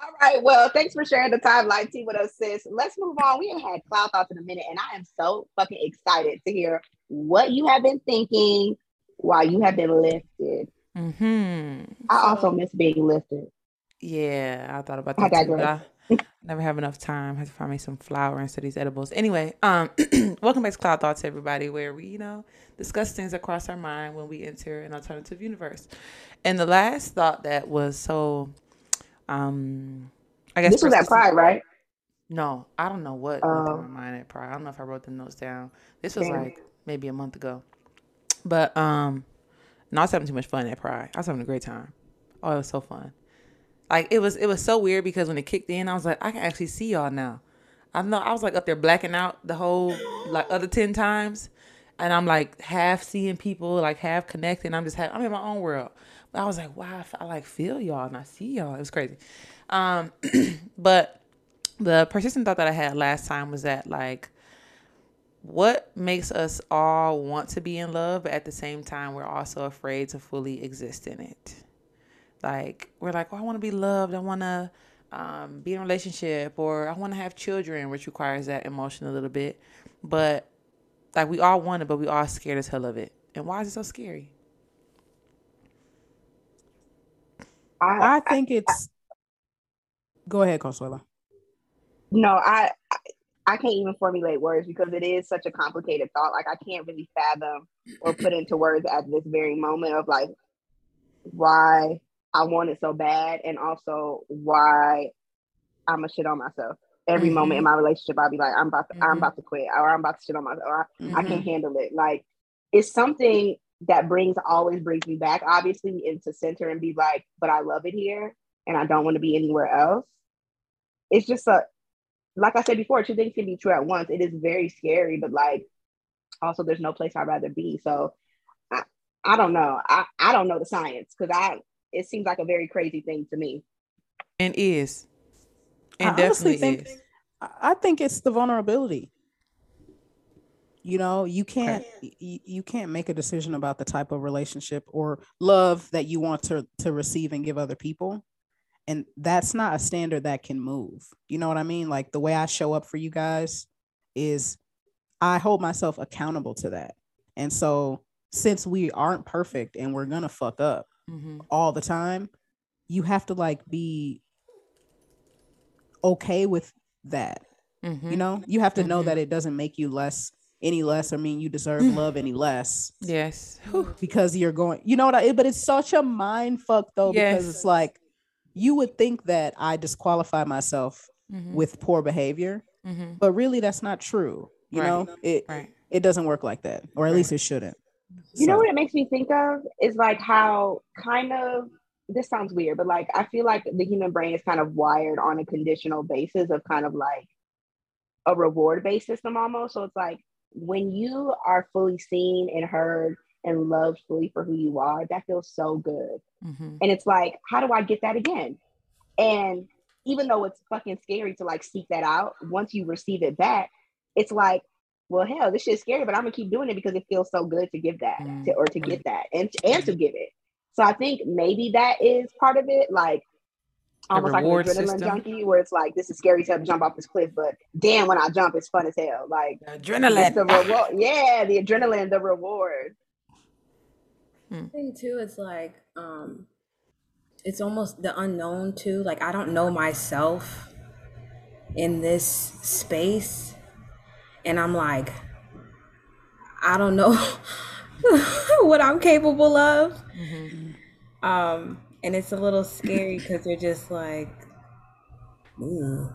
All right. Well, thanks for sharing the timeline T with us, sis. Let's move on. We haven't had cloud thoughts in a minute, and I am so fucking excited to hear what you have been thinking while you have been lifted. Hmm. I also miss being lifted. Yeah, I thought about I that too. I never have enough time. I have to find me some flour instead of these edibles. Anyway, um, welcome back to Cloud Thoughts, everybody, where we, you know, discuss things that cross our mind when we enter an alternative universe. And the last thought that was so, um, I guess This was at Pride, right? No, I don't know what Oh. my mind at Pride. I don't know if I wrote the notes down. This was Damn. like maybe a month ago, but um, no, I was having too much fun at Pride. I was having a great time. Oh, it was so fun. Like it was, it was so weird because when it kicked in, I was like, I can actually see y'all now. I know I was like up there blacking out the whole like other ten times, and I'm like half seeing people, like half connecting. I'm just ha- I'm in my own world. But I was like, wow, I like feel y'all and I see y'all. It was crazy. Um, but the persistent thought that I had last time was that like what makes us all want to be in love, but at the same time we're also afraid to fully exist in it. Like we're like, oh, I want to be loved. I want to um, be in a relationship, or I want to have children, which requires that emotion a little bit. But like we all want it, but we all scared as hell of it. And why is it so scary? I, I think it's. Go ahead, Consuela. no, I, I can't even formulate words because it is such a complicated thought. Like I can't really fathom or put into words at this very moment of like why I want it so bad and also why I'm a shit on myself. Every Mhm. moment in my relationship, I'll be like, I'm about to, I'm Mhm. about to quit, or I'm about to shit on myself, or I, I can't handle it. Like it's something that brings always brings me back, obviously, into center and be like, but I love it here and I don't want to be anywhere else. It's just a like I said before, two things can be true at once. It is very scary, but like also there's no place I'd rather be. So I, I don't know. I, I don't know the science because I it seems like a very crazy thing to me. And is. And I honestly definitely think- is. I I think it's the vulnerability. You know, you can't you, you can't make a decision about the type of relationship or love that you want to to receive and give other people. And that's not a standard that can move. You know what I mean? Like the way I show up for you guys is I hold myself accountable to that. And so since we aren't perfect and we're going to fuck up hmm all the time, you have to like be okay with that. hmm You know, you have to know Mhm. that it doesn't make you less any less or mean you deserve love any less Yes. Because you're going, you know what I but it's such a mind fuck though, because it's like you would think that I disqualify myself Mhm. with poor behavior, Mhm. but really that's not true. You Right. know, it Right. it doesn't work like that, or at Right. least it shouldn't. You know what it makes me think of is like how kind of this sounds weird, but like I feel like the human brain is kind of wired on a conditional basis of kind of like a reward based system almost. So it's like when you are fully seen and heard and loved fully for who you are, that feels so good. Mhm. And it's like, how do I get that again? And even though it's fucking scary to like seek that out, once you receive it back, it's like, well, hell, this shit's scary, but I'm gonna keep doing it because it feels so good to give that Mm. to, or to get that and and to give it. So I think maybe that is part of it, like almost like an adrenaline system. junkie, where it's like this is scary to jump off this cliff, but damn, when I jump, it's fun as hell. Like it's Adrenaline. the reward, yeah, the adrenaline, the reward. Thing too is like um it's almost the unknown too like i don't know myself in this space and i'm like i don't know what i'm capable of um and it's a little scary because they're just like ooh.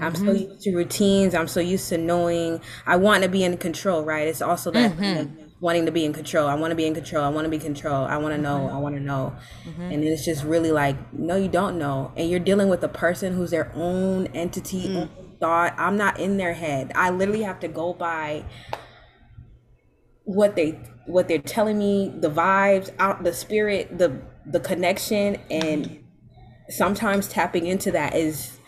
I'm so used to routines. I'm so used to knowing. I want to be in control, right? It's also that of wanting to be in control. I want to be in control. I want to be control. I want to know. I want to know. Mm-hmm. And it's just really like, no, you don't know. And you're dealing with a person who's their own entity, mm. own thought. I'm not in their head. I literally have to go by what they what they're telling me, the vibes, out the spirit, the the connection, and sometimes tapping into that is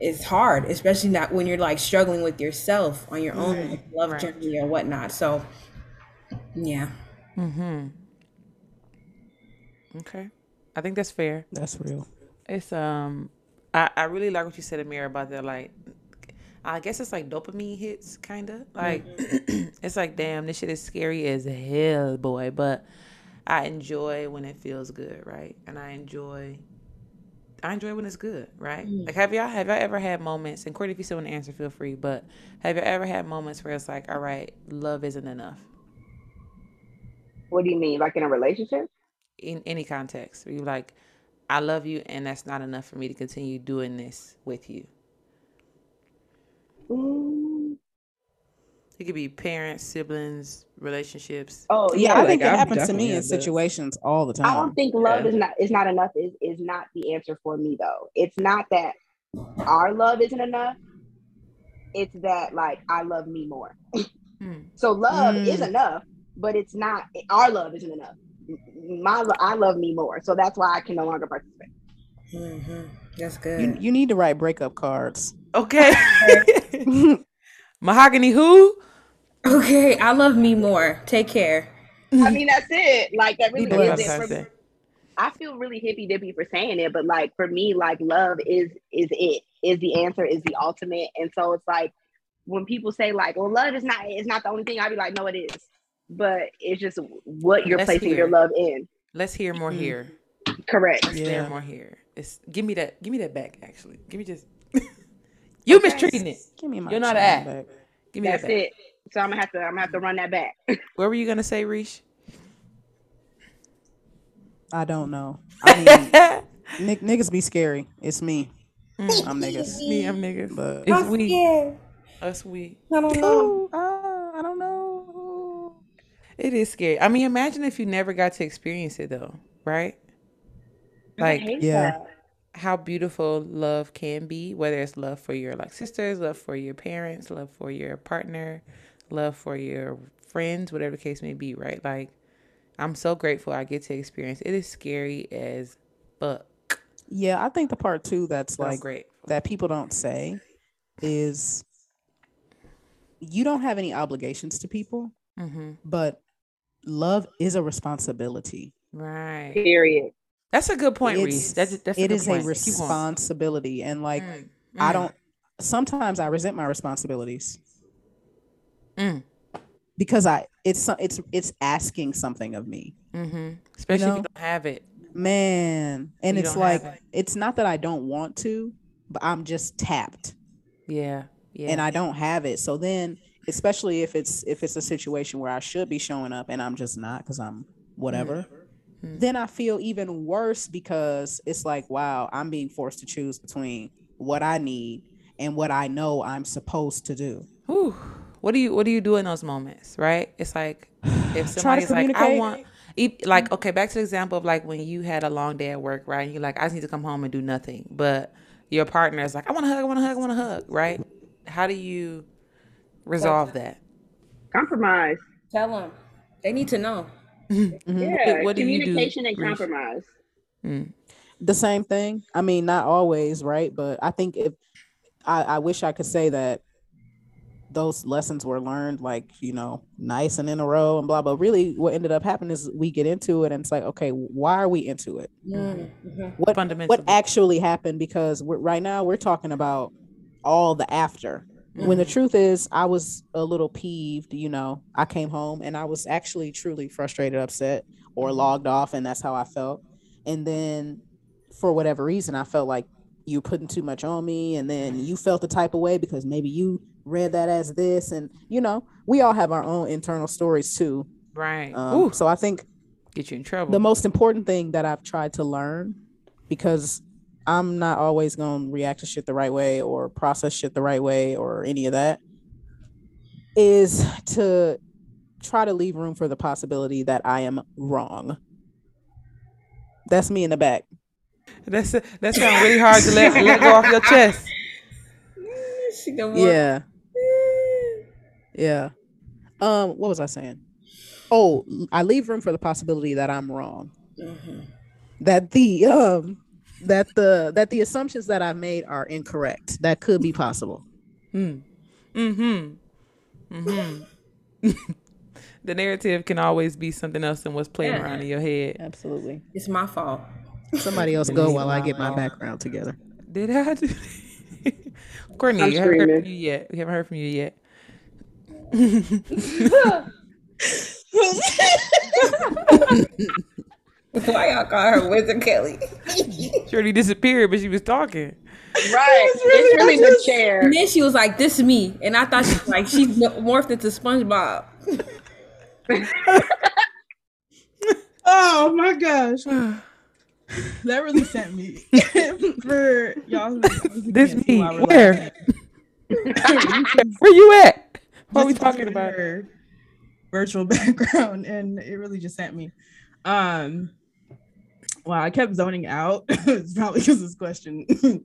is hard, especially not when you're like struggling with yourself on your own love Right. journey or whatnot. So, yeah. Mm-hmm. Okay. I think that's fair. That's real. It's um I, I really like what you said, Amir, about that like I guess it's like dopamine hits kinda. Like it's like damn, this shit is scary as hell, boy. But I enjoy when it feels good, right? And I enjoy I enjoy when it's good, right? Like have y'all have y'all ever had moments and Courtney if you still want to answer, feel free, but have y'all ever had moments where it's like, all right, love isn't enough? What do you mean? Like in a relationship? In any context. Where you like, I love you and that's not enough for me to continue doing this with you. Mm. It could be parents, siblings, relationships. Oh Yeah, yeah. I like, think it I've happens to me in had that. situations all the time. I don't think love Yeah. is not is not enough is is not the answer for me though. It's not that our love isn't enough. It's that like I love me more. Hmm. So love Mm. is enough, but it's not our love isn't enough. My I love me more. So that's why I can no longer participate. hmm That's good. You, you need to write breakup cards. Okay. Mahogany who? okay, I love me more. Take care. I mean that's it. Like that really is it. For- I feel really hippy dippy for saying it, but like for me, like love is is it is the answer, is the ultimate. And so it's like when people say like, well, love is not is not the only thing, I'd be like, no, it is. But it's just what you're Let's placing hear. your love in. Let's hear more Mm-hmm. here. Correct. Let's hear more here. It's give me that give me that back actually. Give me just You mistreating it. Give me my You're not a chime act. back. Give me That's that back. it. So I'm gonna have to I'm gonna have to run that back. What were you gonna say, Reesh? I don't know. I mean, Nick, niggas be scary. It's me. I'm niggas. Me, I'm niggas. But It's we. Yeah. Us we. I don't know uh, I don't know. It is scary. I mean, imagine if you never got to experience it though, right? I Like hate yeah. that. how beautiful love can be, whether it's love for your like sisters, love for your parents, love for your partner, love for your friends, whatever the case may be, right? Like I'm so grateful I get to experience. It is scary as fuck. Yeah, I think the part too that's but like great. that people don't say is you don't have any obligations to people, Mm-hmm. but love is a responsibility. Right. Period. That's a good point, It's- Reese. That's that's a it good is a point. Keep going. responsibility, and like Mm, I mm, don't. Sometimes I resent my responsibilities Mm, because I it's it's it's asking something of me. mm-hmm. Especially if know? you don't have it. man and You it's like it. it's not that i don't want to but i'm just tapped Yeah. Yeah. and i don't have it so then especially if it's if it's a situation where i should be showing up and i'm just not because i'm whatever Mhm. then i feel even worse because it's like wow i'm being forced to choose between what i need and what i know i'm supposed to do Whew. What do you What do you do in those moments? Right? It's like if somebody's like, I want. e- Like okay, back to the example of like when you had a long day at work, right? And you're like, I just need to come home and do nothing, but your partner is like, I want to hug, I want to hug, I want to hug, right? How do you resolve that? Compromise. Tell them. They need to know. Yeah. what do you do, Communication and Reese? compromise. Mm. the same thing i mean not always right but i think if i i wish i could say that those lessons were learned like you know nice and in a row and blah blah really what ended up happening is we get into it and it's like okay why are we into it Mm-hmm. what Fundamentally. what actually happened because we're, right now we're talking about all the after when the truth is i was a little peeved you know. I came home and i was actually truly frustrated upset or logged off and that's how i felt. And then for whatever reason i felt like you putting too much on me and then you felt the type of way because maybe you read that as this and you know we all have our own internal stories too. Right. um, Ooh, so i think get you in trouble. the most important thing that I've tried to learn because I'm not always going to react to shit the right way or process shit the right way or any of that is to try to leave room for the possibility that I am wrong. That's me in the back. That's that sounds really hard to let let go off your chest. She don't Yeah. Yeah. Um what was I saying? oh, I leave room for the possibility that I'm wrong. Mhm. That the um that the that the assumptions that I've made are incorrect. That could be possible. Mm. Hmm. Hmm. the narrative can always be something else than what's playing Yeah. around in your head. Absolutely. It's my fault. Somebody else go while I get my background together. Did I do? Courtney, I'm you haven't heard from you yet. We haven't heard from you yet. Why y'all call her Wizard Kelly? She Shorty disappeared, but she was talking. Right. It's really the chair. And then she was like, "This is me," and I thought she was like she morphed into SpongeBob. Oh my gosh. that really sent me for y'all. who- who This can't me. Where? Where you at? What are we talking about? her virtual background and it really just sent me um wow i kept zoning out. It's probably because this question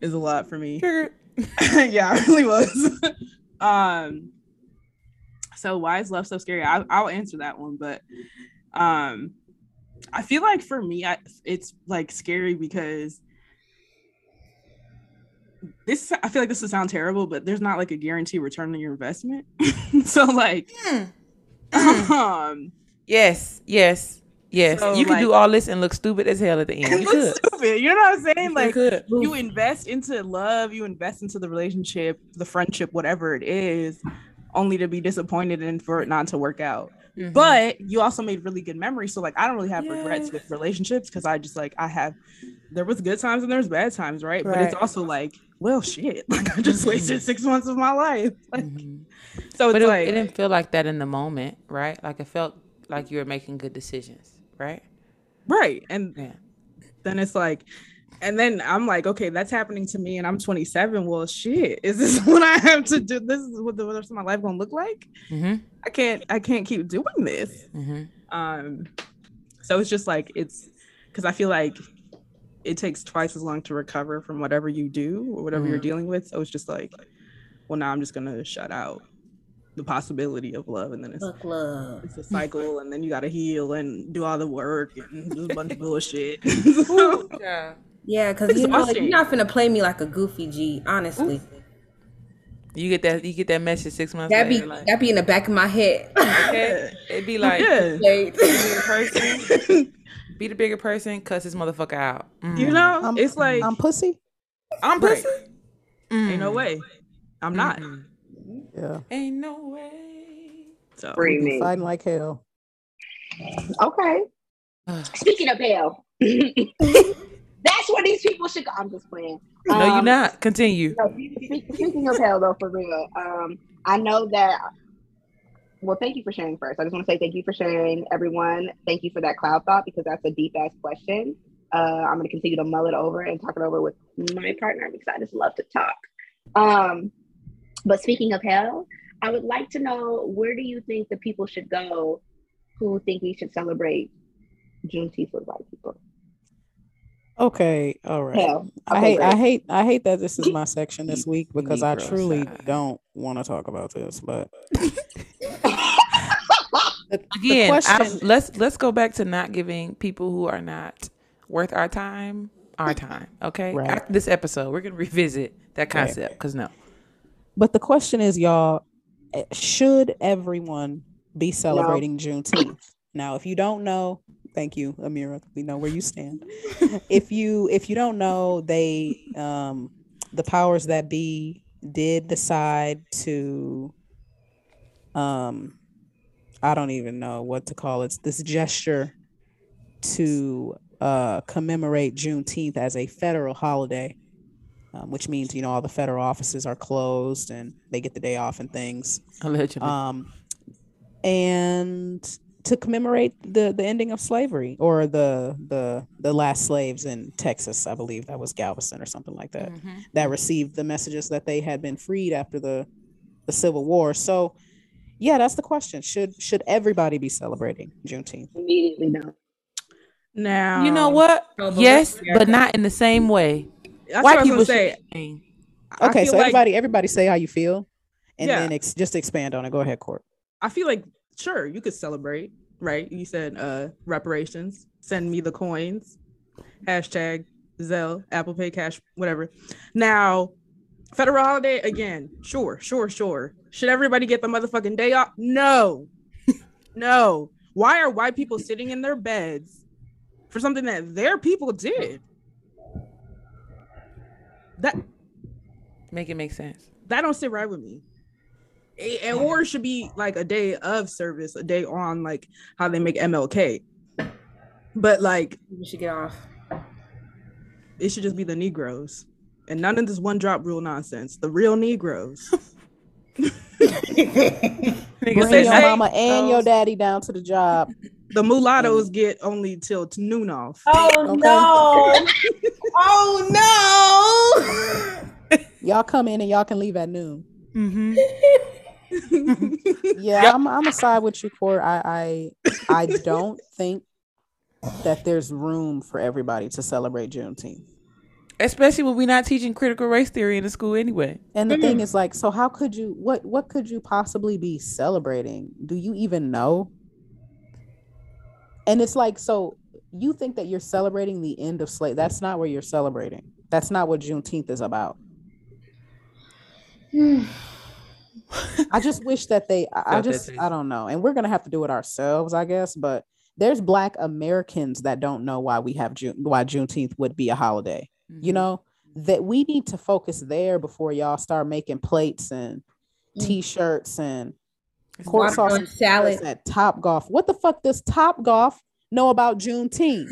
is a lot for me. Yeah i really was. Um so why is love so scary? I, i'll answer that one but um i feel like for me I, it's like scary because this i feel like this would sound terrible but there's not like a guarantee return on your investment. So like um Yes, yes, yes. So, you could do all this and look stupid as hell at the end. You could. stupid you know what i'm saying like could. you invest into love you invest into the relationship the friendship whatever it is only to be disappointed and for it not to work out Mhm. but you also made really good memories so like i don't really have regrets with relationships because i just like i have there was good times and there's bad times right? but it's also like well shit like i just wasted six months of my life like, Mhm. so it's But it, like it didn't feel like that in the moment, right? Like it felt like you were making good decisions, right? right and Yeah. then it's like and then i'm like okay that's happening to me and i'm 27 well shit is this what i have to do this is what the rest of my life gonna look like Mm-hmm. i can't i can't keep doing this Mm-hmm. um so it's just like it's because i feel like it takes twice as long to recover from whatever you do or whatever you're Mhm. dealing with so it's just like well now i'm just gonna shut out the possibility of love and then it's Fuck love. it's a cycle and then you gotta heal and do all the work and just a bunch of bullshit So- Yeah. Yeah, because you know you're not gonna play me like a goofy G. Honestly, You get that. You get that message six months that be later. Like, that be in the back of my head. okay, it'd be like yeah be the person, be the bigger person, cuss this motherfucker out. Mm. you know I'm- it's like I'm pussy. I'm Right. pussy. Mm. ain't no way i'm not Mm. Yeah. Ain't no way. so Free me. Fighting like hell. Okay. Speaking of hell, that's where these people should go. I'm just playing. No, you're Um, not. Continue. No, speak- speaking of hell, though, for real, um, I know that. Well, thank you for sharing first. I just want to say thank you for sharing, everyone. Thank you for that cloud thought because that's a deep ass question. Uh, I'm going to continue to mull it over and talk it over with my partner because I just love to talk. Um, but speaking of hell, I would like to know where do you think the people should go who think we should celebrate Juneteenth with white people? Okay. All right. Hell. I hate I hate I hate that this is my section this week because I truly side. don't want to talk about this, but the, the Again, I- question let's let's go back to not giving people who are not worth our time our time. Okay. Right. After this episode, we're gonna revisit that concept because no. But the question is y'all eh, should everyone be celebrating Juneteenth? Now, if you don't know, thank you, Amira. We know where you stand. if you if you don't know, they um the powers that be did decide to um I don't even know what to call it. This gesture to uh commemorate Juneteenth as a federal holiday. Um, which means you know all the federal offices are closed and they get the day off and things Allegedly. um, and to commemorate the the ending of slavery or the the the last slaves in Texas, I believe that was Galveston or something like that, Mhm. that received the messages that they had been freed after the the Civil War. So, yeah, that's the question: should should everybody be celebrating Juneteenth? Immediately, no. now You know what? Yes, but not in the same way. That's White what people say should saying, Okay, feel so like- everybody everybody say how you feel, and Yeah. then ex- just expand on it. Go ahead, Court. I feel like sure, you could celebrate, right? You said uh reparations. Send me the coins. Hashtag Zelle, Apple Pay, Cash, whatever. Now, federal holiday again. Sure, sure, sure. Should everybody get the motherfucking day off? No, no. Why are white people sitting in their beds for something that their people did? That Make it make sense. that don't sit right with me. A- and or it should be like a day of service, a day on like how they make MLK. But like We should get off. it should just be the Negroes. And none of this one drop rule nonsense. The real Negroes. Bring your mama and your daddy down to the job. The mulattoes get only till noon off. Oh Okay. no! oh no! Y'all come in and y'all can leave at noon. Mhm. Yeah, I'm I'm a side with you, Court. I I I don't think that there's room for everybody to celebrate Juneteenth. Especially when we're not teaching critical race theory in the school anyway. And the thing is, like, so how could you? What what could you possibly be celebrating? Do you even know? And it's like, so you think that you're celebrating the end of slave? That's not what you're celebrating. That's not what Juneteenth is about. I just wish that they. I, I just. I don't know. And we're gonna have to do it ourselves, I guess. But there's Black Americans that don't know why we have June. Why Juneteenth would be a holiday you Mhm. know that we need to focus there before y'all start making plates and t-shirts and court Watermelon sauce salad. at Topgolf what the fuck does Topgolf know about juneteenth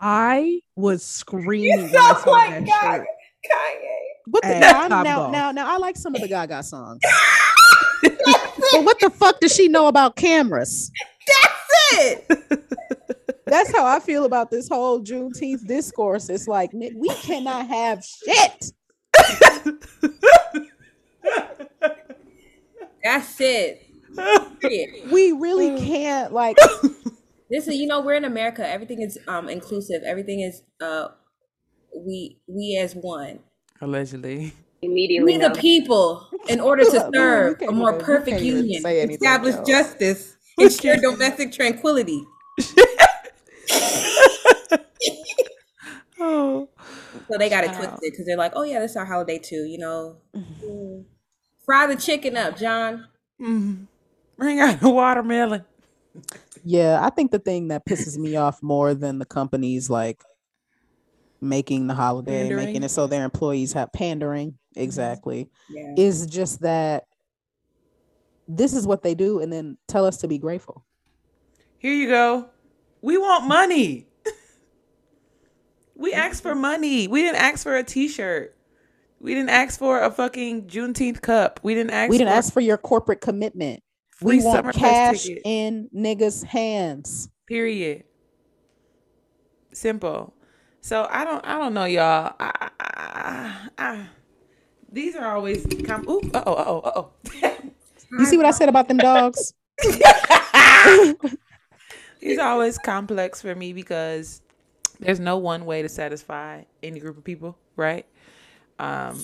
I was screaming when so I saw like that God. shirt. Kanye. what the At now, now, now now i like some of the gaga songs but what the fuck does she know about cameras That's it. that's how i feel about this whole juneteenth discourse it's like we cannot have shit That's it. Period. we really can't like This is you know we're in America. Everything is um inclusive. Everything is uh we we as one. Allegedly. Immediately. We the people in order to serve can't a more even- perfect union, establish else. justice, ensure domestic tranquility. Oh. So they got it twisted because they're like, oh yeah, this is our holiday too. You know, Mm. Fry the chicken up, John. Mhm. Bring out the watermelon. Yeah, I think the thing that pisses me off more than the companies like making the holiday, Pandering. making it so their employees have pandering, exactly, Yeah. is just that this is what they do and then tell us to be grateful. Here you go. We want money. we asked for money. We didn't ask for a t-shirt. We didn't ask for a fucking Juneteenth cup. We didn't ask We didn't for ask for your corporate commitment. We want cash in niggas' hands. Period. Simple. So I don't I don't know y'all. I, I, I, these are always com- Ooh, uh-oh, uh-oh, uh-oh. You see what I said about them dogs? These are always complex for me because there's no one way to satisfy any group of people, right? Um,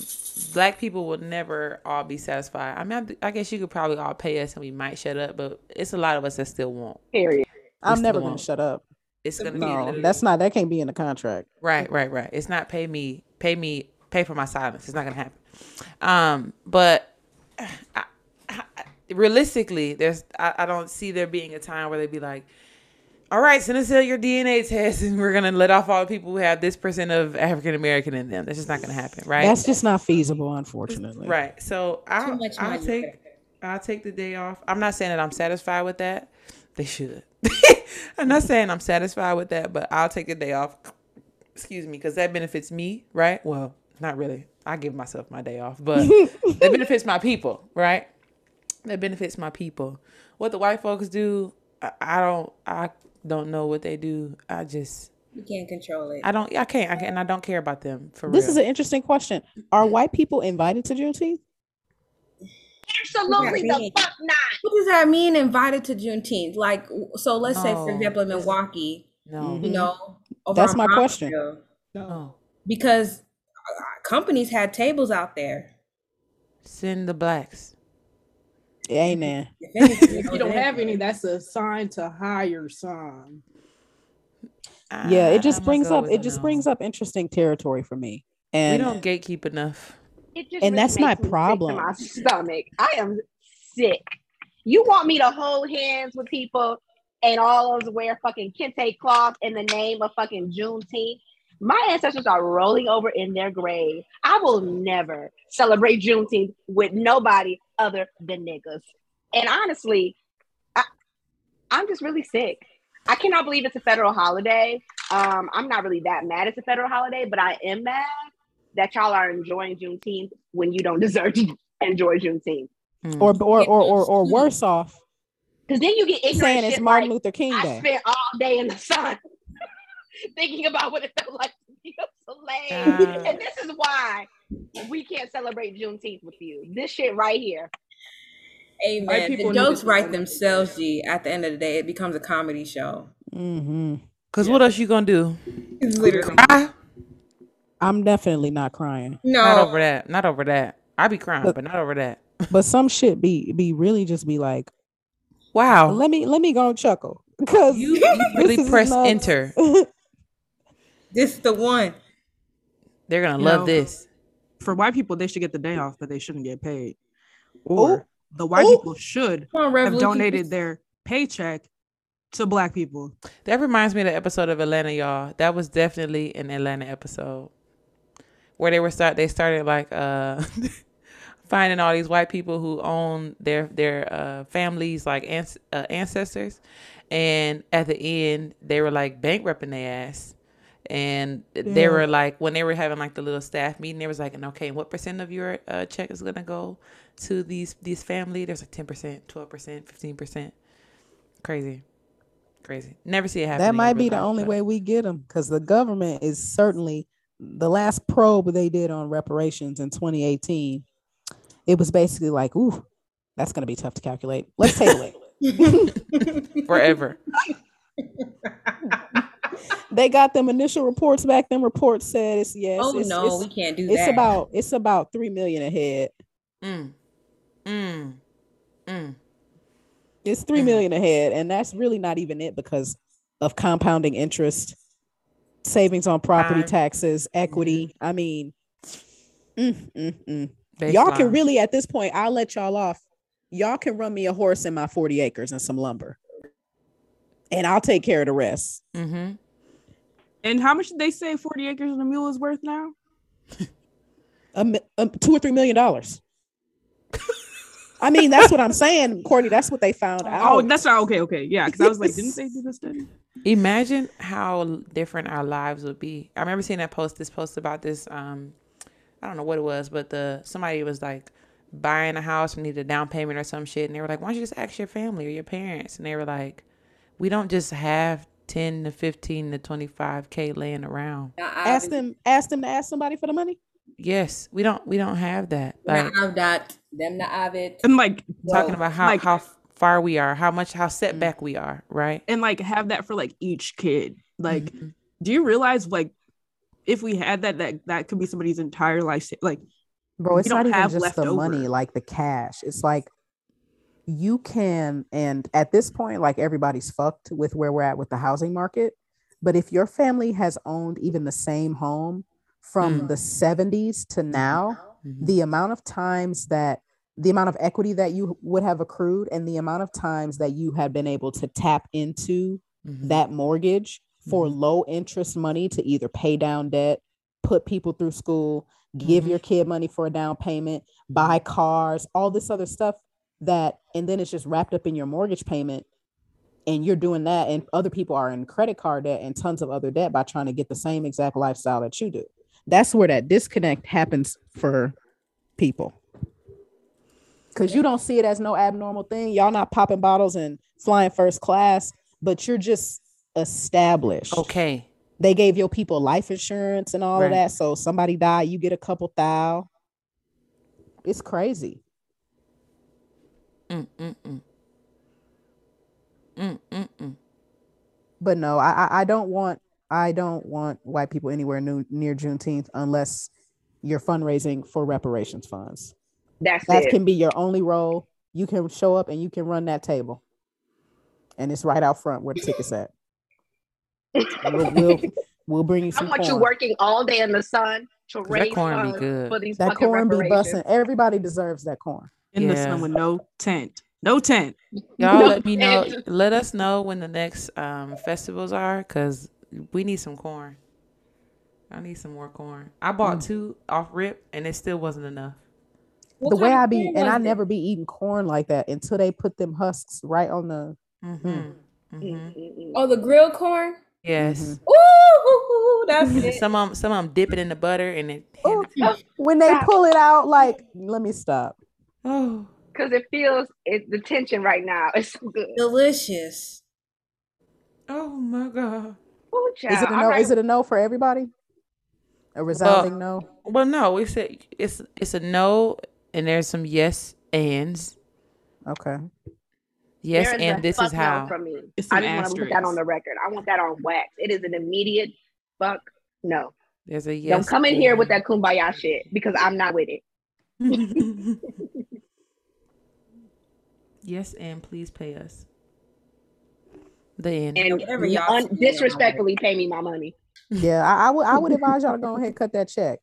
black people will never all be satisfied. I mean, I, I guess you could probably all pay us and we might shut up, but it's a lot of us that still won't. Period. I'm never gonna shut up. It's gonna be No, literally- that's not that can't be in the contract. Right, right, right. It's not pay me, pay me, pay for my silence. It's not gonna happen. Um, but I, I, realistically, there's I, I don't see there being a time where they'd be like, "All right, send us your DNA test, and we're gonna let off all the people who have this percent of African American in them." That's just not gonna happen, right? That's just not feasible, unfortunately. right. So I'll, I'll take I'll take the day off. I'm not saying that I'm satisfied with that. They should. I'm not saying I'm satisfied with that, but I'll take the day off. Excuse me, because that benefits me, right? Well, not really. I give myself my day off, but that benefits my people, right? That benefits my people. What the white folks do, I, I don't. I don't know what they do. I just. You can't control it. I don't. I can't. I can't. And I don't care about them for This real. is an interesting question. Are white people invited to Juneteenth? Absolutely the fuck not. What does that mean? Invited to Juneteenth? Like, so let's say, for example, in Milwaukee, no. you know, over That's on my question. Bronzeville, No. because uh, companies had tables out there. Send the blacks. Amen. If If you don't have any, that's a sign to hire some. Yeah, it just I'ma brings up it just no. brings up interesting territory for me. We And don't gatekeep enough. It just And really that's my makes me sick to problem. My stomach. I am sick. You want me to hold hands with people and all of us wear fucking kente cloth in the name of fucking Juneteenth? My ancestors are rolling over in their grave. I will never celebrate Juneteenth with nobody other than niggas. And honestly, I, I'm just really sick. I cannot believe it's a federal holiday. Um, I'm not really that mad it's a federal holiday, but I am mad that y'all are enjoying Juneteenth when you don't deserve to enjoy Juneteenth. Mm. or or or or, or worse off, Because then you get ignorant saying it's shit Martin like, Luther King Day. I Day. spent all day in the sun thinking about what it felt like to be a slave. And this is why we can't celebrate Juneteenth with you. This shit right here. Amen. people The jokes write themselves, G. At the end of the day, it becomes a comedy show. Mm-hmm. Cause what else you gonna do? Literally Cry? I'm definitely not crying, Not no. over that. Not over that. I be crying, Look- but not over that. but some shit be be really just be like, Wow. let me let me go and chuckle because You, you really press enter. This is the one. They're gonna You love know, this. For white people, they should get the day off, but they shouldn't get paid. Ooh. Or the white Ooh. people should Come on, have Revolution. donated their paycheck to black people. That reminds me of the episode of Atlanta, y'all. That was definitely an Atlanta episode where they were start. They started like uh finding all these white people who own their their uh families like ans- uh, ancestors, and at the end they were like bankrupting their ass. And they were like, when they were having like the little staff meeting, they was like, and okay, what percent of your uh, check is gonna go to these these family? There's like ten percent, twelve percent, fifteen percent. Crazy, crazy. Never see it happen. that might be the life, only but- way we get them because the government is certainly the last probe they did on reparations in 2018 it was basically like ooh that's going to be tough to calculate let's table it forever. they got them initial reports back them reports said it's yes Oh it's, no, it's, we can't do it's that. about it's about 3 million ahead Mm. Mm. Mm. it's three Mhm. million ahead and that's really not even it because of compounding interest savings on property Time. taxes equity i mean mm, mm, mm. y'all can really at this point i'll let y'all off y'all can run me a horse in my 40 acres and some lumber and i'll take care of the rest Mm-hmm. And how much did they say 40 acres and a mule is worth now? a, mi- um, two or three million dollars i mean that's what i'm saying courtney that's what they found Oh, out Oh, that's not okay. Okay. Yeah. Because I was like, didn't they do this study? Imagine how different our lives would be. I remember seeing that post, this post about this. Um, I don't know what it was, but the somebody was like buying a house and needed a down payment or some shit, and they were like, "Why don't you just ask your family or your parents?" And they were like, "We don't just have ten to fifteen to twenty five k laying around. ask them ask them to ask somebody for the money Yes, we don't. We don't have that. Like I've got them to have it. And like, talking about how like- how far we are, how much how set back we are, right? and like have that for like each kid. Like, Mhm. do you realize like if we had that, that that could be somebody's entire life. Like, bro We it's don't even have just the leftover. money like the cash it's like you can and at this point like everybody's fucked with where we're at with the housing market but if your family has owned even the same home from Mm. the 70s to now Mhm. the amount of times that the amount of equity that you would have accrued and the amount of times that you have been able to tap into Mhm. that mortgage for Mhm. low interest money to either pay down debt, put people through school, give Mhm. your kid money for a down payment, buy cars, all this other stuff that, and then it's just wrapped up in your mortgage payment. And you're doing that, and other people are in credit card debt and tons of other debt by trying to get the same exact lifestyle that you do. That's where that disconnect happens for people. Because you don't see it as no abnormal thing. Y'all not popping bottles and flying first class, but you're just established. okay. They gave your people life insurance and all Right. of that. So somebody die, you get a couple thou. It's crazy. Mm, mm, mm. Mm, mm, mm. But no, I I, I don't want I don't want white people anywhere new, near Juneteenth unless you're fundraising for reparations funds. That's That it. can be your only role. you can show up and you can run that table. And it's right out front where the tickets at. We'll, we'll, we'll bring you I some want you working all day in the sun to That raise corn be funds good. for these That corn be reparations. busting. Everybody deserves that corn. In the Yeah. sun with no tent. No tent. Y'all No let me know. Let us know when the next um, festivals are, cause we need some corn. I need some more corn. I bought two off rip, and it still wasn't enough. What the way I be, and I it? never be eating corn like that until they put them husks right on the. Mm-hmm. Mm-hmm. Mm-mm-mm. Oh, the grilled corn. Yes. Mhm. Ooh, that's it. Some of 'em- some of them dip it in the butter, and it. When they Stop. pull it out, like, let me stop. Oh, Because it feels it, the tension right now is so good. delicious. oh my god. Ooh, Is it a no? right. Is it a no for everybody? A resounding no. Well, no, it's a it's it's a no, and there's some yes ands. Okay. Yes, There is and a this fuck is no how. from me. It's I some just want to put that on the record. I want that on wax. It is an immediate fuck no. There's a yes. Don't come in here with that kumbaya shit because I'm not with it. yes, and please pay us. The end. And Whatever y'all un- disrespectfully pay me my money. Yeah, I, I would. I would advise y'all to go ahead and cut that check,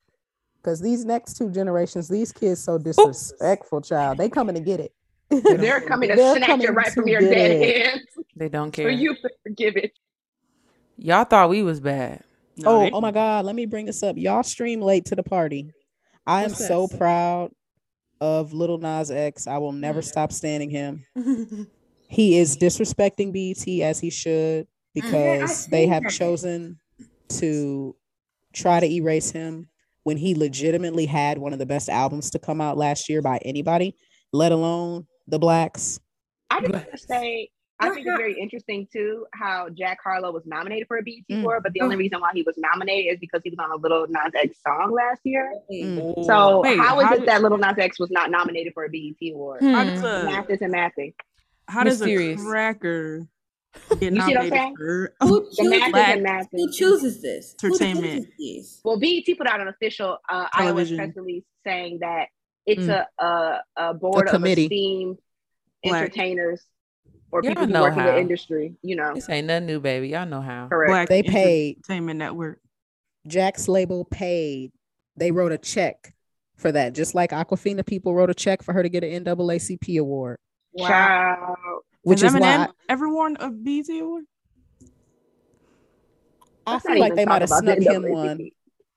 because these next two generations, these kids so disrespectful. Child, they coming to get it. They're coming to They're snatch coming it right from your dead it. hands They don't for care. you to forgive it. Y'all thought we was bad. No, oh, they- oh my God! Let me bring this up. Y'all stream late to the party. I am so proud of Lil Nas X. I will never Mm. stop standing him. He is disrespecting BET as he should because they have chosen to try to erase him when he legitimately had one of the best albums to come out last year by anybody, let alone the blacks. I just want to say, I think it's very interesting too how Jack Harlow was nominated for a BET Mm. Award, but the only reason why he was nominated is because he was on a Lil Nas X song last year. Mm. So Wait, how is how it did- that Lil Nas X was not nominated for a BET Award? Hmm. How does a Math is and mathing. how does a cracker get You see what I'm nominated saying? for Who chooses, Black is and mathing. who chooses this? Entertainment. chooses this? Well, BET put out an official uh, iOS Television. press release saying that it's Mm. a, a a board of committee. esteemed Black. entertainers or Y'all people who know work in how. the industry. You know, This ain't nothing new, baby. Y'all know how. correct. Black They paid Entertainment Network. Jack's label paid. They wrote a check for that, just like Awkwafina people wrote a check for her to get an NAACP award, Child. which Has is why Eminem ever won a BET award? I feel like they might have snuck him NAACP. one,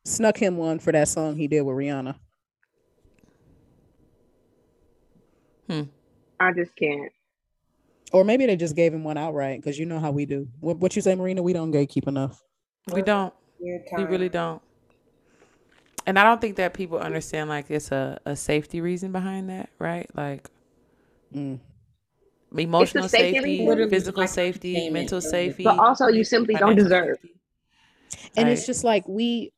snuck him one for that song he did with Rihanna. Hmm. I just can't. Or maybe they just gave him one outright because you know how we do. What, what you say, Marina? We don't gatekeep enough. We don't. We really don't. And I don't think that people understand like it's a, a safety reason behind that, right? Like Mm. emotional safety safety, physical like safety, mental safety. But also, you simply don't deserve. safety. And it's just like we,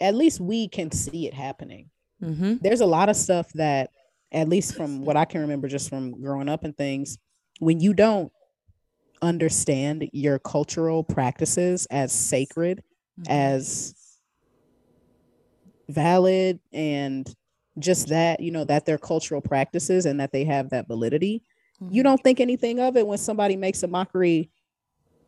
at least we can see it happening. Mm-hmm. There's a lot of stuff that, at least from what I can remember, just from growing up and things, when you don't understand your cultural practices as sacred, Mm-hmm. as valid and just that you know that they're cultural practices and that they have that validity Mm-hmm. you don't think anything of it when somebody makes a mockery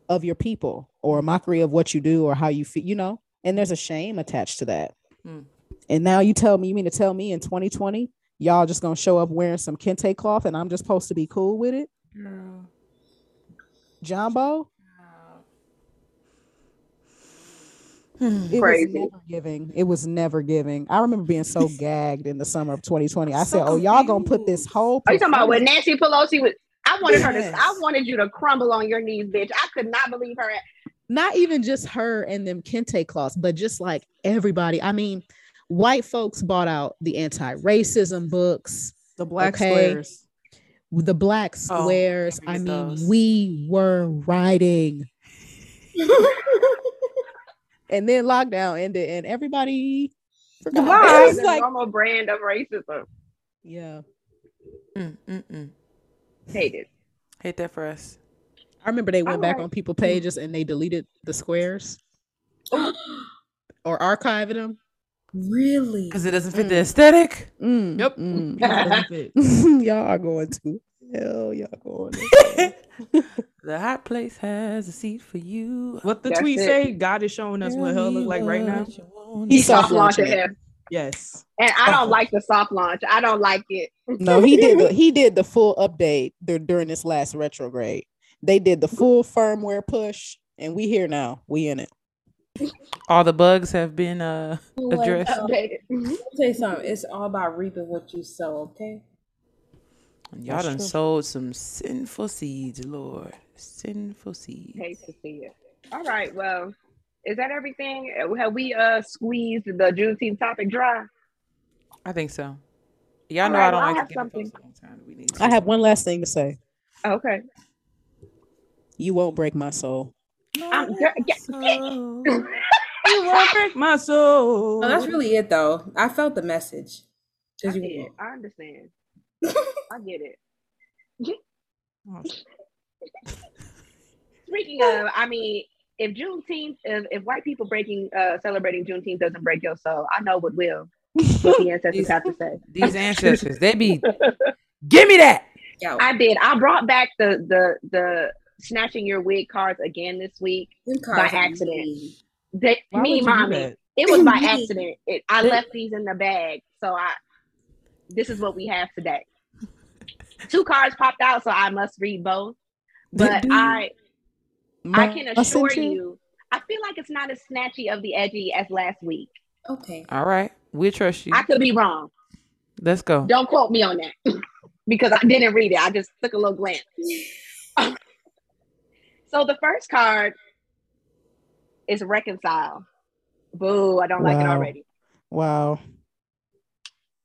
of your people or a mockery of what you do or how you feel you know and there's a shame attached to that Mm. and now you tell me you mean to tell me in 2020 y'all just gonna show up wearing some kente cloth and i'm just supposed to be cool with it Girl. jumbo hmm. it Crazy. was never giving it was never giving i remember being so gagged in the summer of 2020 i So said oh y'all gonna put this whole Are you talking about when Nancy Pelosi was? I wanted her to. I wanted you to crumble on your knees, bitch. I could not believe her. not even just her and them kente cloths, but just like everybody. I mean, white folks bought out the anti-racism books, The Black Okay. Squares. The black Oh, squares. can't I mean, those. we were writing. And then lockdown ended and everybody forgot. Goodbye. It It's was like, normal brand of racism. yeah. Mm, mm, mm. Hate it. Hate that for us. I remember they went back Alright. on people pages and they deleted the squares or archiving them. Really? Because it doesn't fit the aesthetic. Mm, Yep. mm. y'all are going to hell. Y'all going. To hell. The hot place has a seat for you. What the That's tweet it. say? God is showing us what hell look like right now. He's soft soft launching launching it. him. Yes. And I don't like the soft launch. I don't like it. No, he did. The, he did the full update dur- during this last retrograde. They did the full firmware push, and we here now. We in it. All the bugs have been uh addressed. Updated. Let me tell you something. It's all about reaping what you sow, okay? Y'all That's done true. sowed some sinful seeds, Lord. Sinful seeds. Hate to see it. All right. Well, is that everything? Have we uh squeezed the Juneteenth topic dry? I think so. Y'all All know right, I don't well, I like have to something. folks a long time. We need I have one last thing to say. Okay. You won't break my soul. I'm girl, yeah, So- You won't break my soul. No, that's really it, though. I felt the message. I, 'Cause you get I understand. I get it. Speaking of, I mean, if Juneteenth, if, if white people breaking, uh, celebrating Juneteenth doesn't break your soul, I know what will. What the ancestors have to say. These ancestors, they be, give me that. Yo, I did. I brought back the the the snatching your wig cards again this week. them by accident. They, me, would mommy, it was by accident. It, I left these in the bag, so I. This is what we have today. Two cards popped out, so I must read both. But I, I can assure Messenger? you, I feel like it's not as snatchy of the edgy as last week. Okay. All right. We'll trust you. I could be wrong. Let's go. Don't quote me on that because I didn't read it. I just took a little glance. so the first card is reconcile. Boo! I don't like it already. Wow.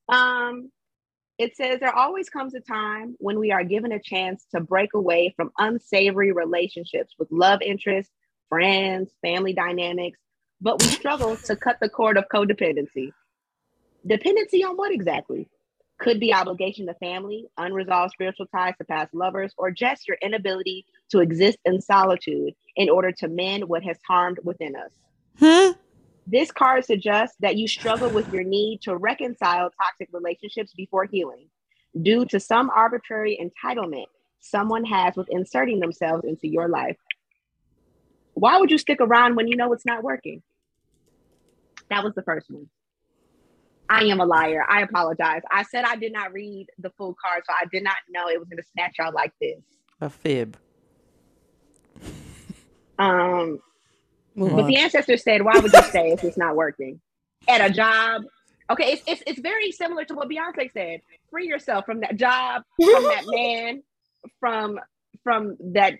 Um, it says there always comes a time when we are given a chance to break away from unsavory relationships with love interests, friends, family dynamics, but we struggle to cut the cord of codependency. Dependency on what exactly? Could be obligation to family, unresolved spiritual ties to past lovers, or just your inability to exist in solitude in order to mend what has harmed within us. Hmm? This card suggests that you struggle with your need to reconcile toxic relationships before healing due to some arbitrary entitlement someone has with inserting themselves into your life. Why would you stick around when you know it's not working? That was the first one. I am a liar. I apologize. I said I did not read the full card, so I did not know it was going to snatch out like this. A fib. Um, Move But on. the ancestors said, why would you stay if it's not working? At a job. Okay, it's, it's, it's very similar to what Beyonce said. Free yourself from that job, from that man, from from that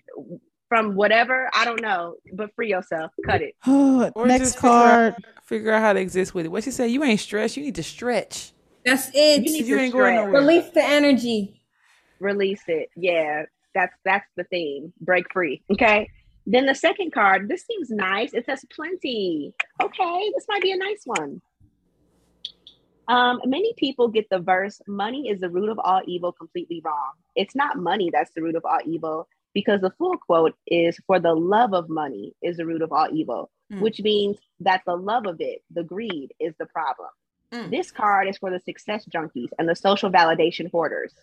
from whatever. I don't know, but free yourself. Cut it. Or Next just figure out- card. Figure out how to exist with it. What she said, you ain't stressed. You need to stretch. That's it. You need You to ain't going nowhere. Release the energy. Release it. Yeah, that's that's the theme. Break free. Okay. Then the second card, this seems nice. It says plenty. Okay, this might be a nice one. Um, many people get the verse, money is the root of all evil completely wrong. It's not money that's the root of all evil, because the full quote is for the love of money is the root of all evil, Mm. which means that the love of it, the greed, is the problem. Mm. This card is for the success junkies and the social validation hoarders.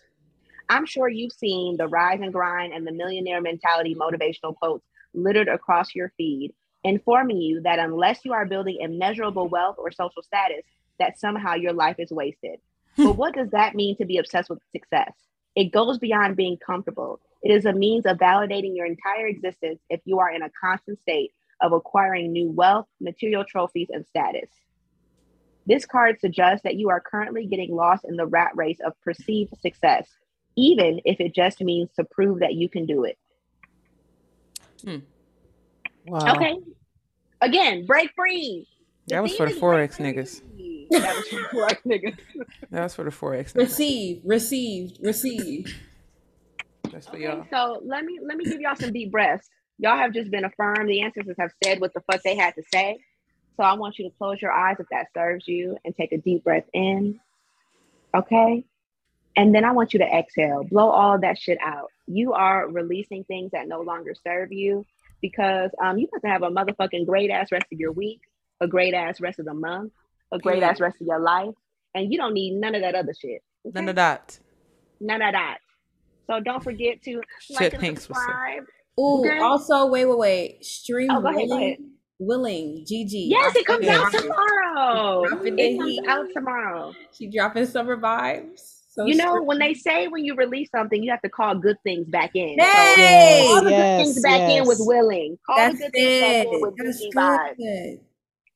I'm sure you've seen the rise and grind and the millionaire mentality motivational quotes littered across your feed, informing you that unless you are building immeasurable wealth or social status, that somehow your life is wasted. Hmm. but what does that mean to be obsessed with success? It goes beyond being comfortable. It is a means of validating your entire existence if you are in a constant state of acquiring new wealth, material trophies, and status. This card suggests that you are currently getting lost in the rat race of perceived success, even if it just means to prove that you can do it. Hmm. Wow. Okay. Again, break free. That was for the theme is break Forex niggas. That was for the Forex niggas. That was for the Forex. niggas. Receive, received, received. That's for Okay, y'all. so let me let me give y'all some deep breaths. Y'all have just been affirmed. The ancestors have said what the fuck they had to say. So I want you to close your eyes if that serves you and take a deep breath in. Okay. And then I want you to exhale, blow all of that shit out. You are releasing things that no longer serve you because um, you have to have a motherfucking great ass rest of your week, a great ass rest of the month, a great ass rest of your life, and you don't need none of that other shit. None of that. None of that. So don't forget to like Shit and Hanks was saying. subscribe. Ooh, Okay. also wait, wait, wait. Stream Oh, go ahead, go willing, ahead. willing. GG. Yes, it comes out tomorrow. Dropping It comes out tomorrow. She dropping summer vibes. So You know, stream- when they say when you release something, you have to call good things back in. Hey! So, all the Yes, good things back in yes. was willing. Call that's the good things back in with That's GG vibes. good.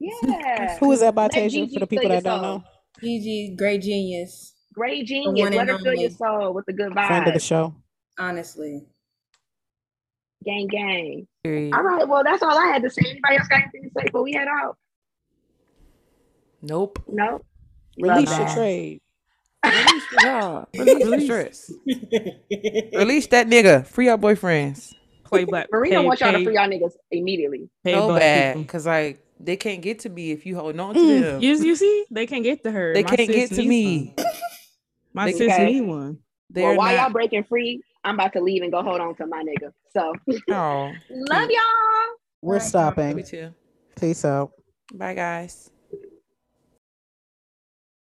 Yeah. Who is that by Let Tasia for the people that don't know? GG, great genius. Great genius. and Let her fill your soul with the good vibes. Friend of the show. Honestly. Gang, gang. Period. All right. Well, that's all I had to say. Anybody else got anything to say before we head out? Nope. Nope. Release Love your y'all. trade. Release the job. Release the stress. Release that nigga. Free our boyfriends. Play black. Marina pay- wants y'all to free y'all niggas immediately. pay So bad. people. Cause like they can't get to me if you hold on to Mm. them. You, you see, they can't get to her. They My can't get to me. one. My They- sis Okay. need one. They're well, while not. y'all breaking free, I'm about to leave and go hold on to my nigga. So Oh, love y'all. We're love you stopping. too. Peace out. Bye, guys.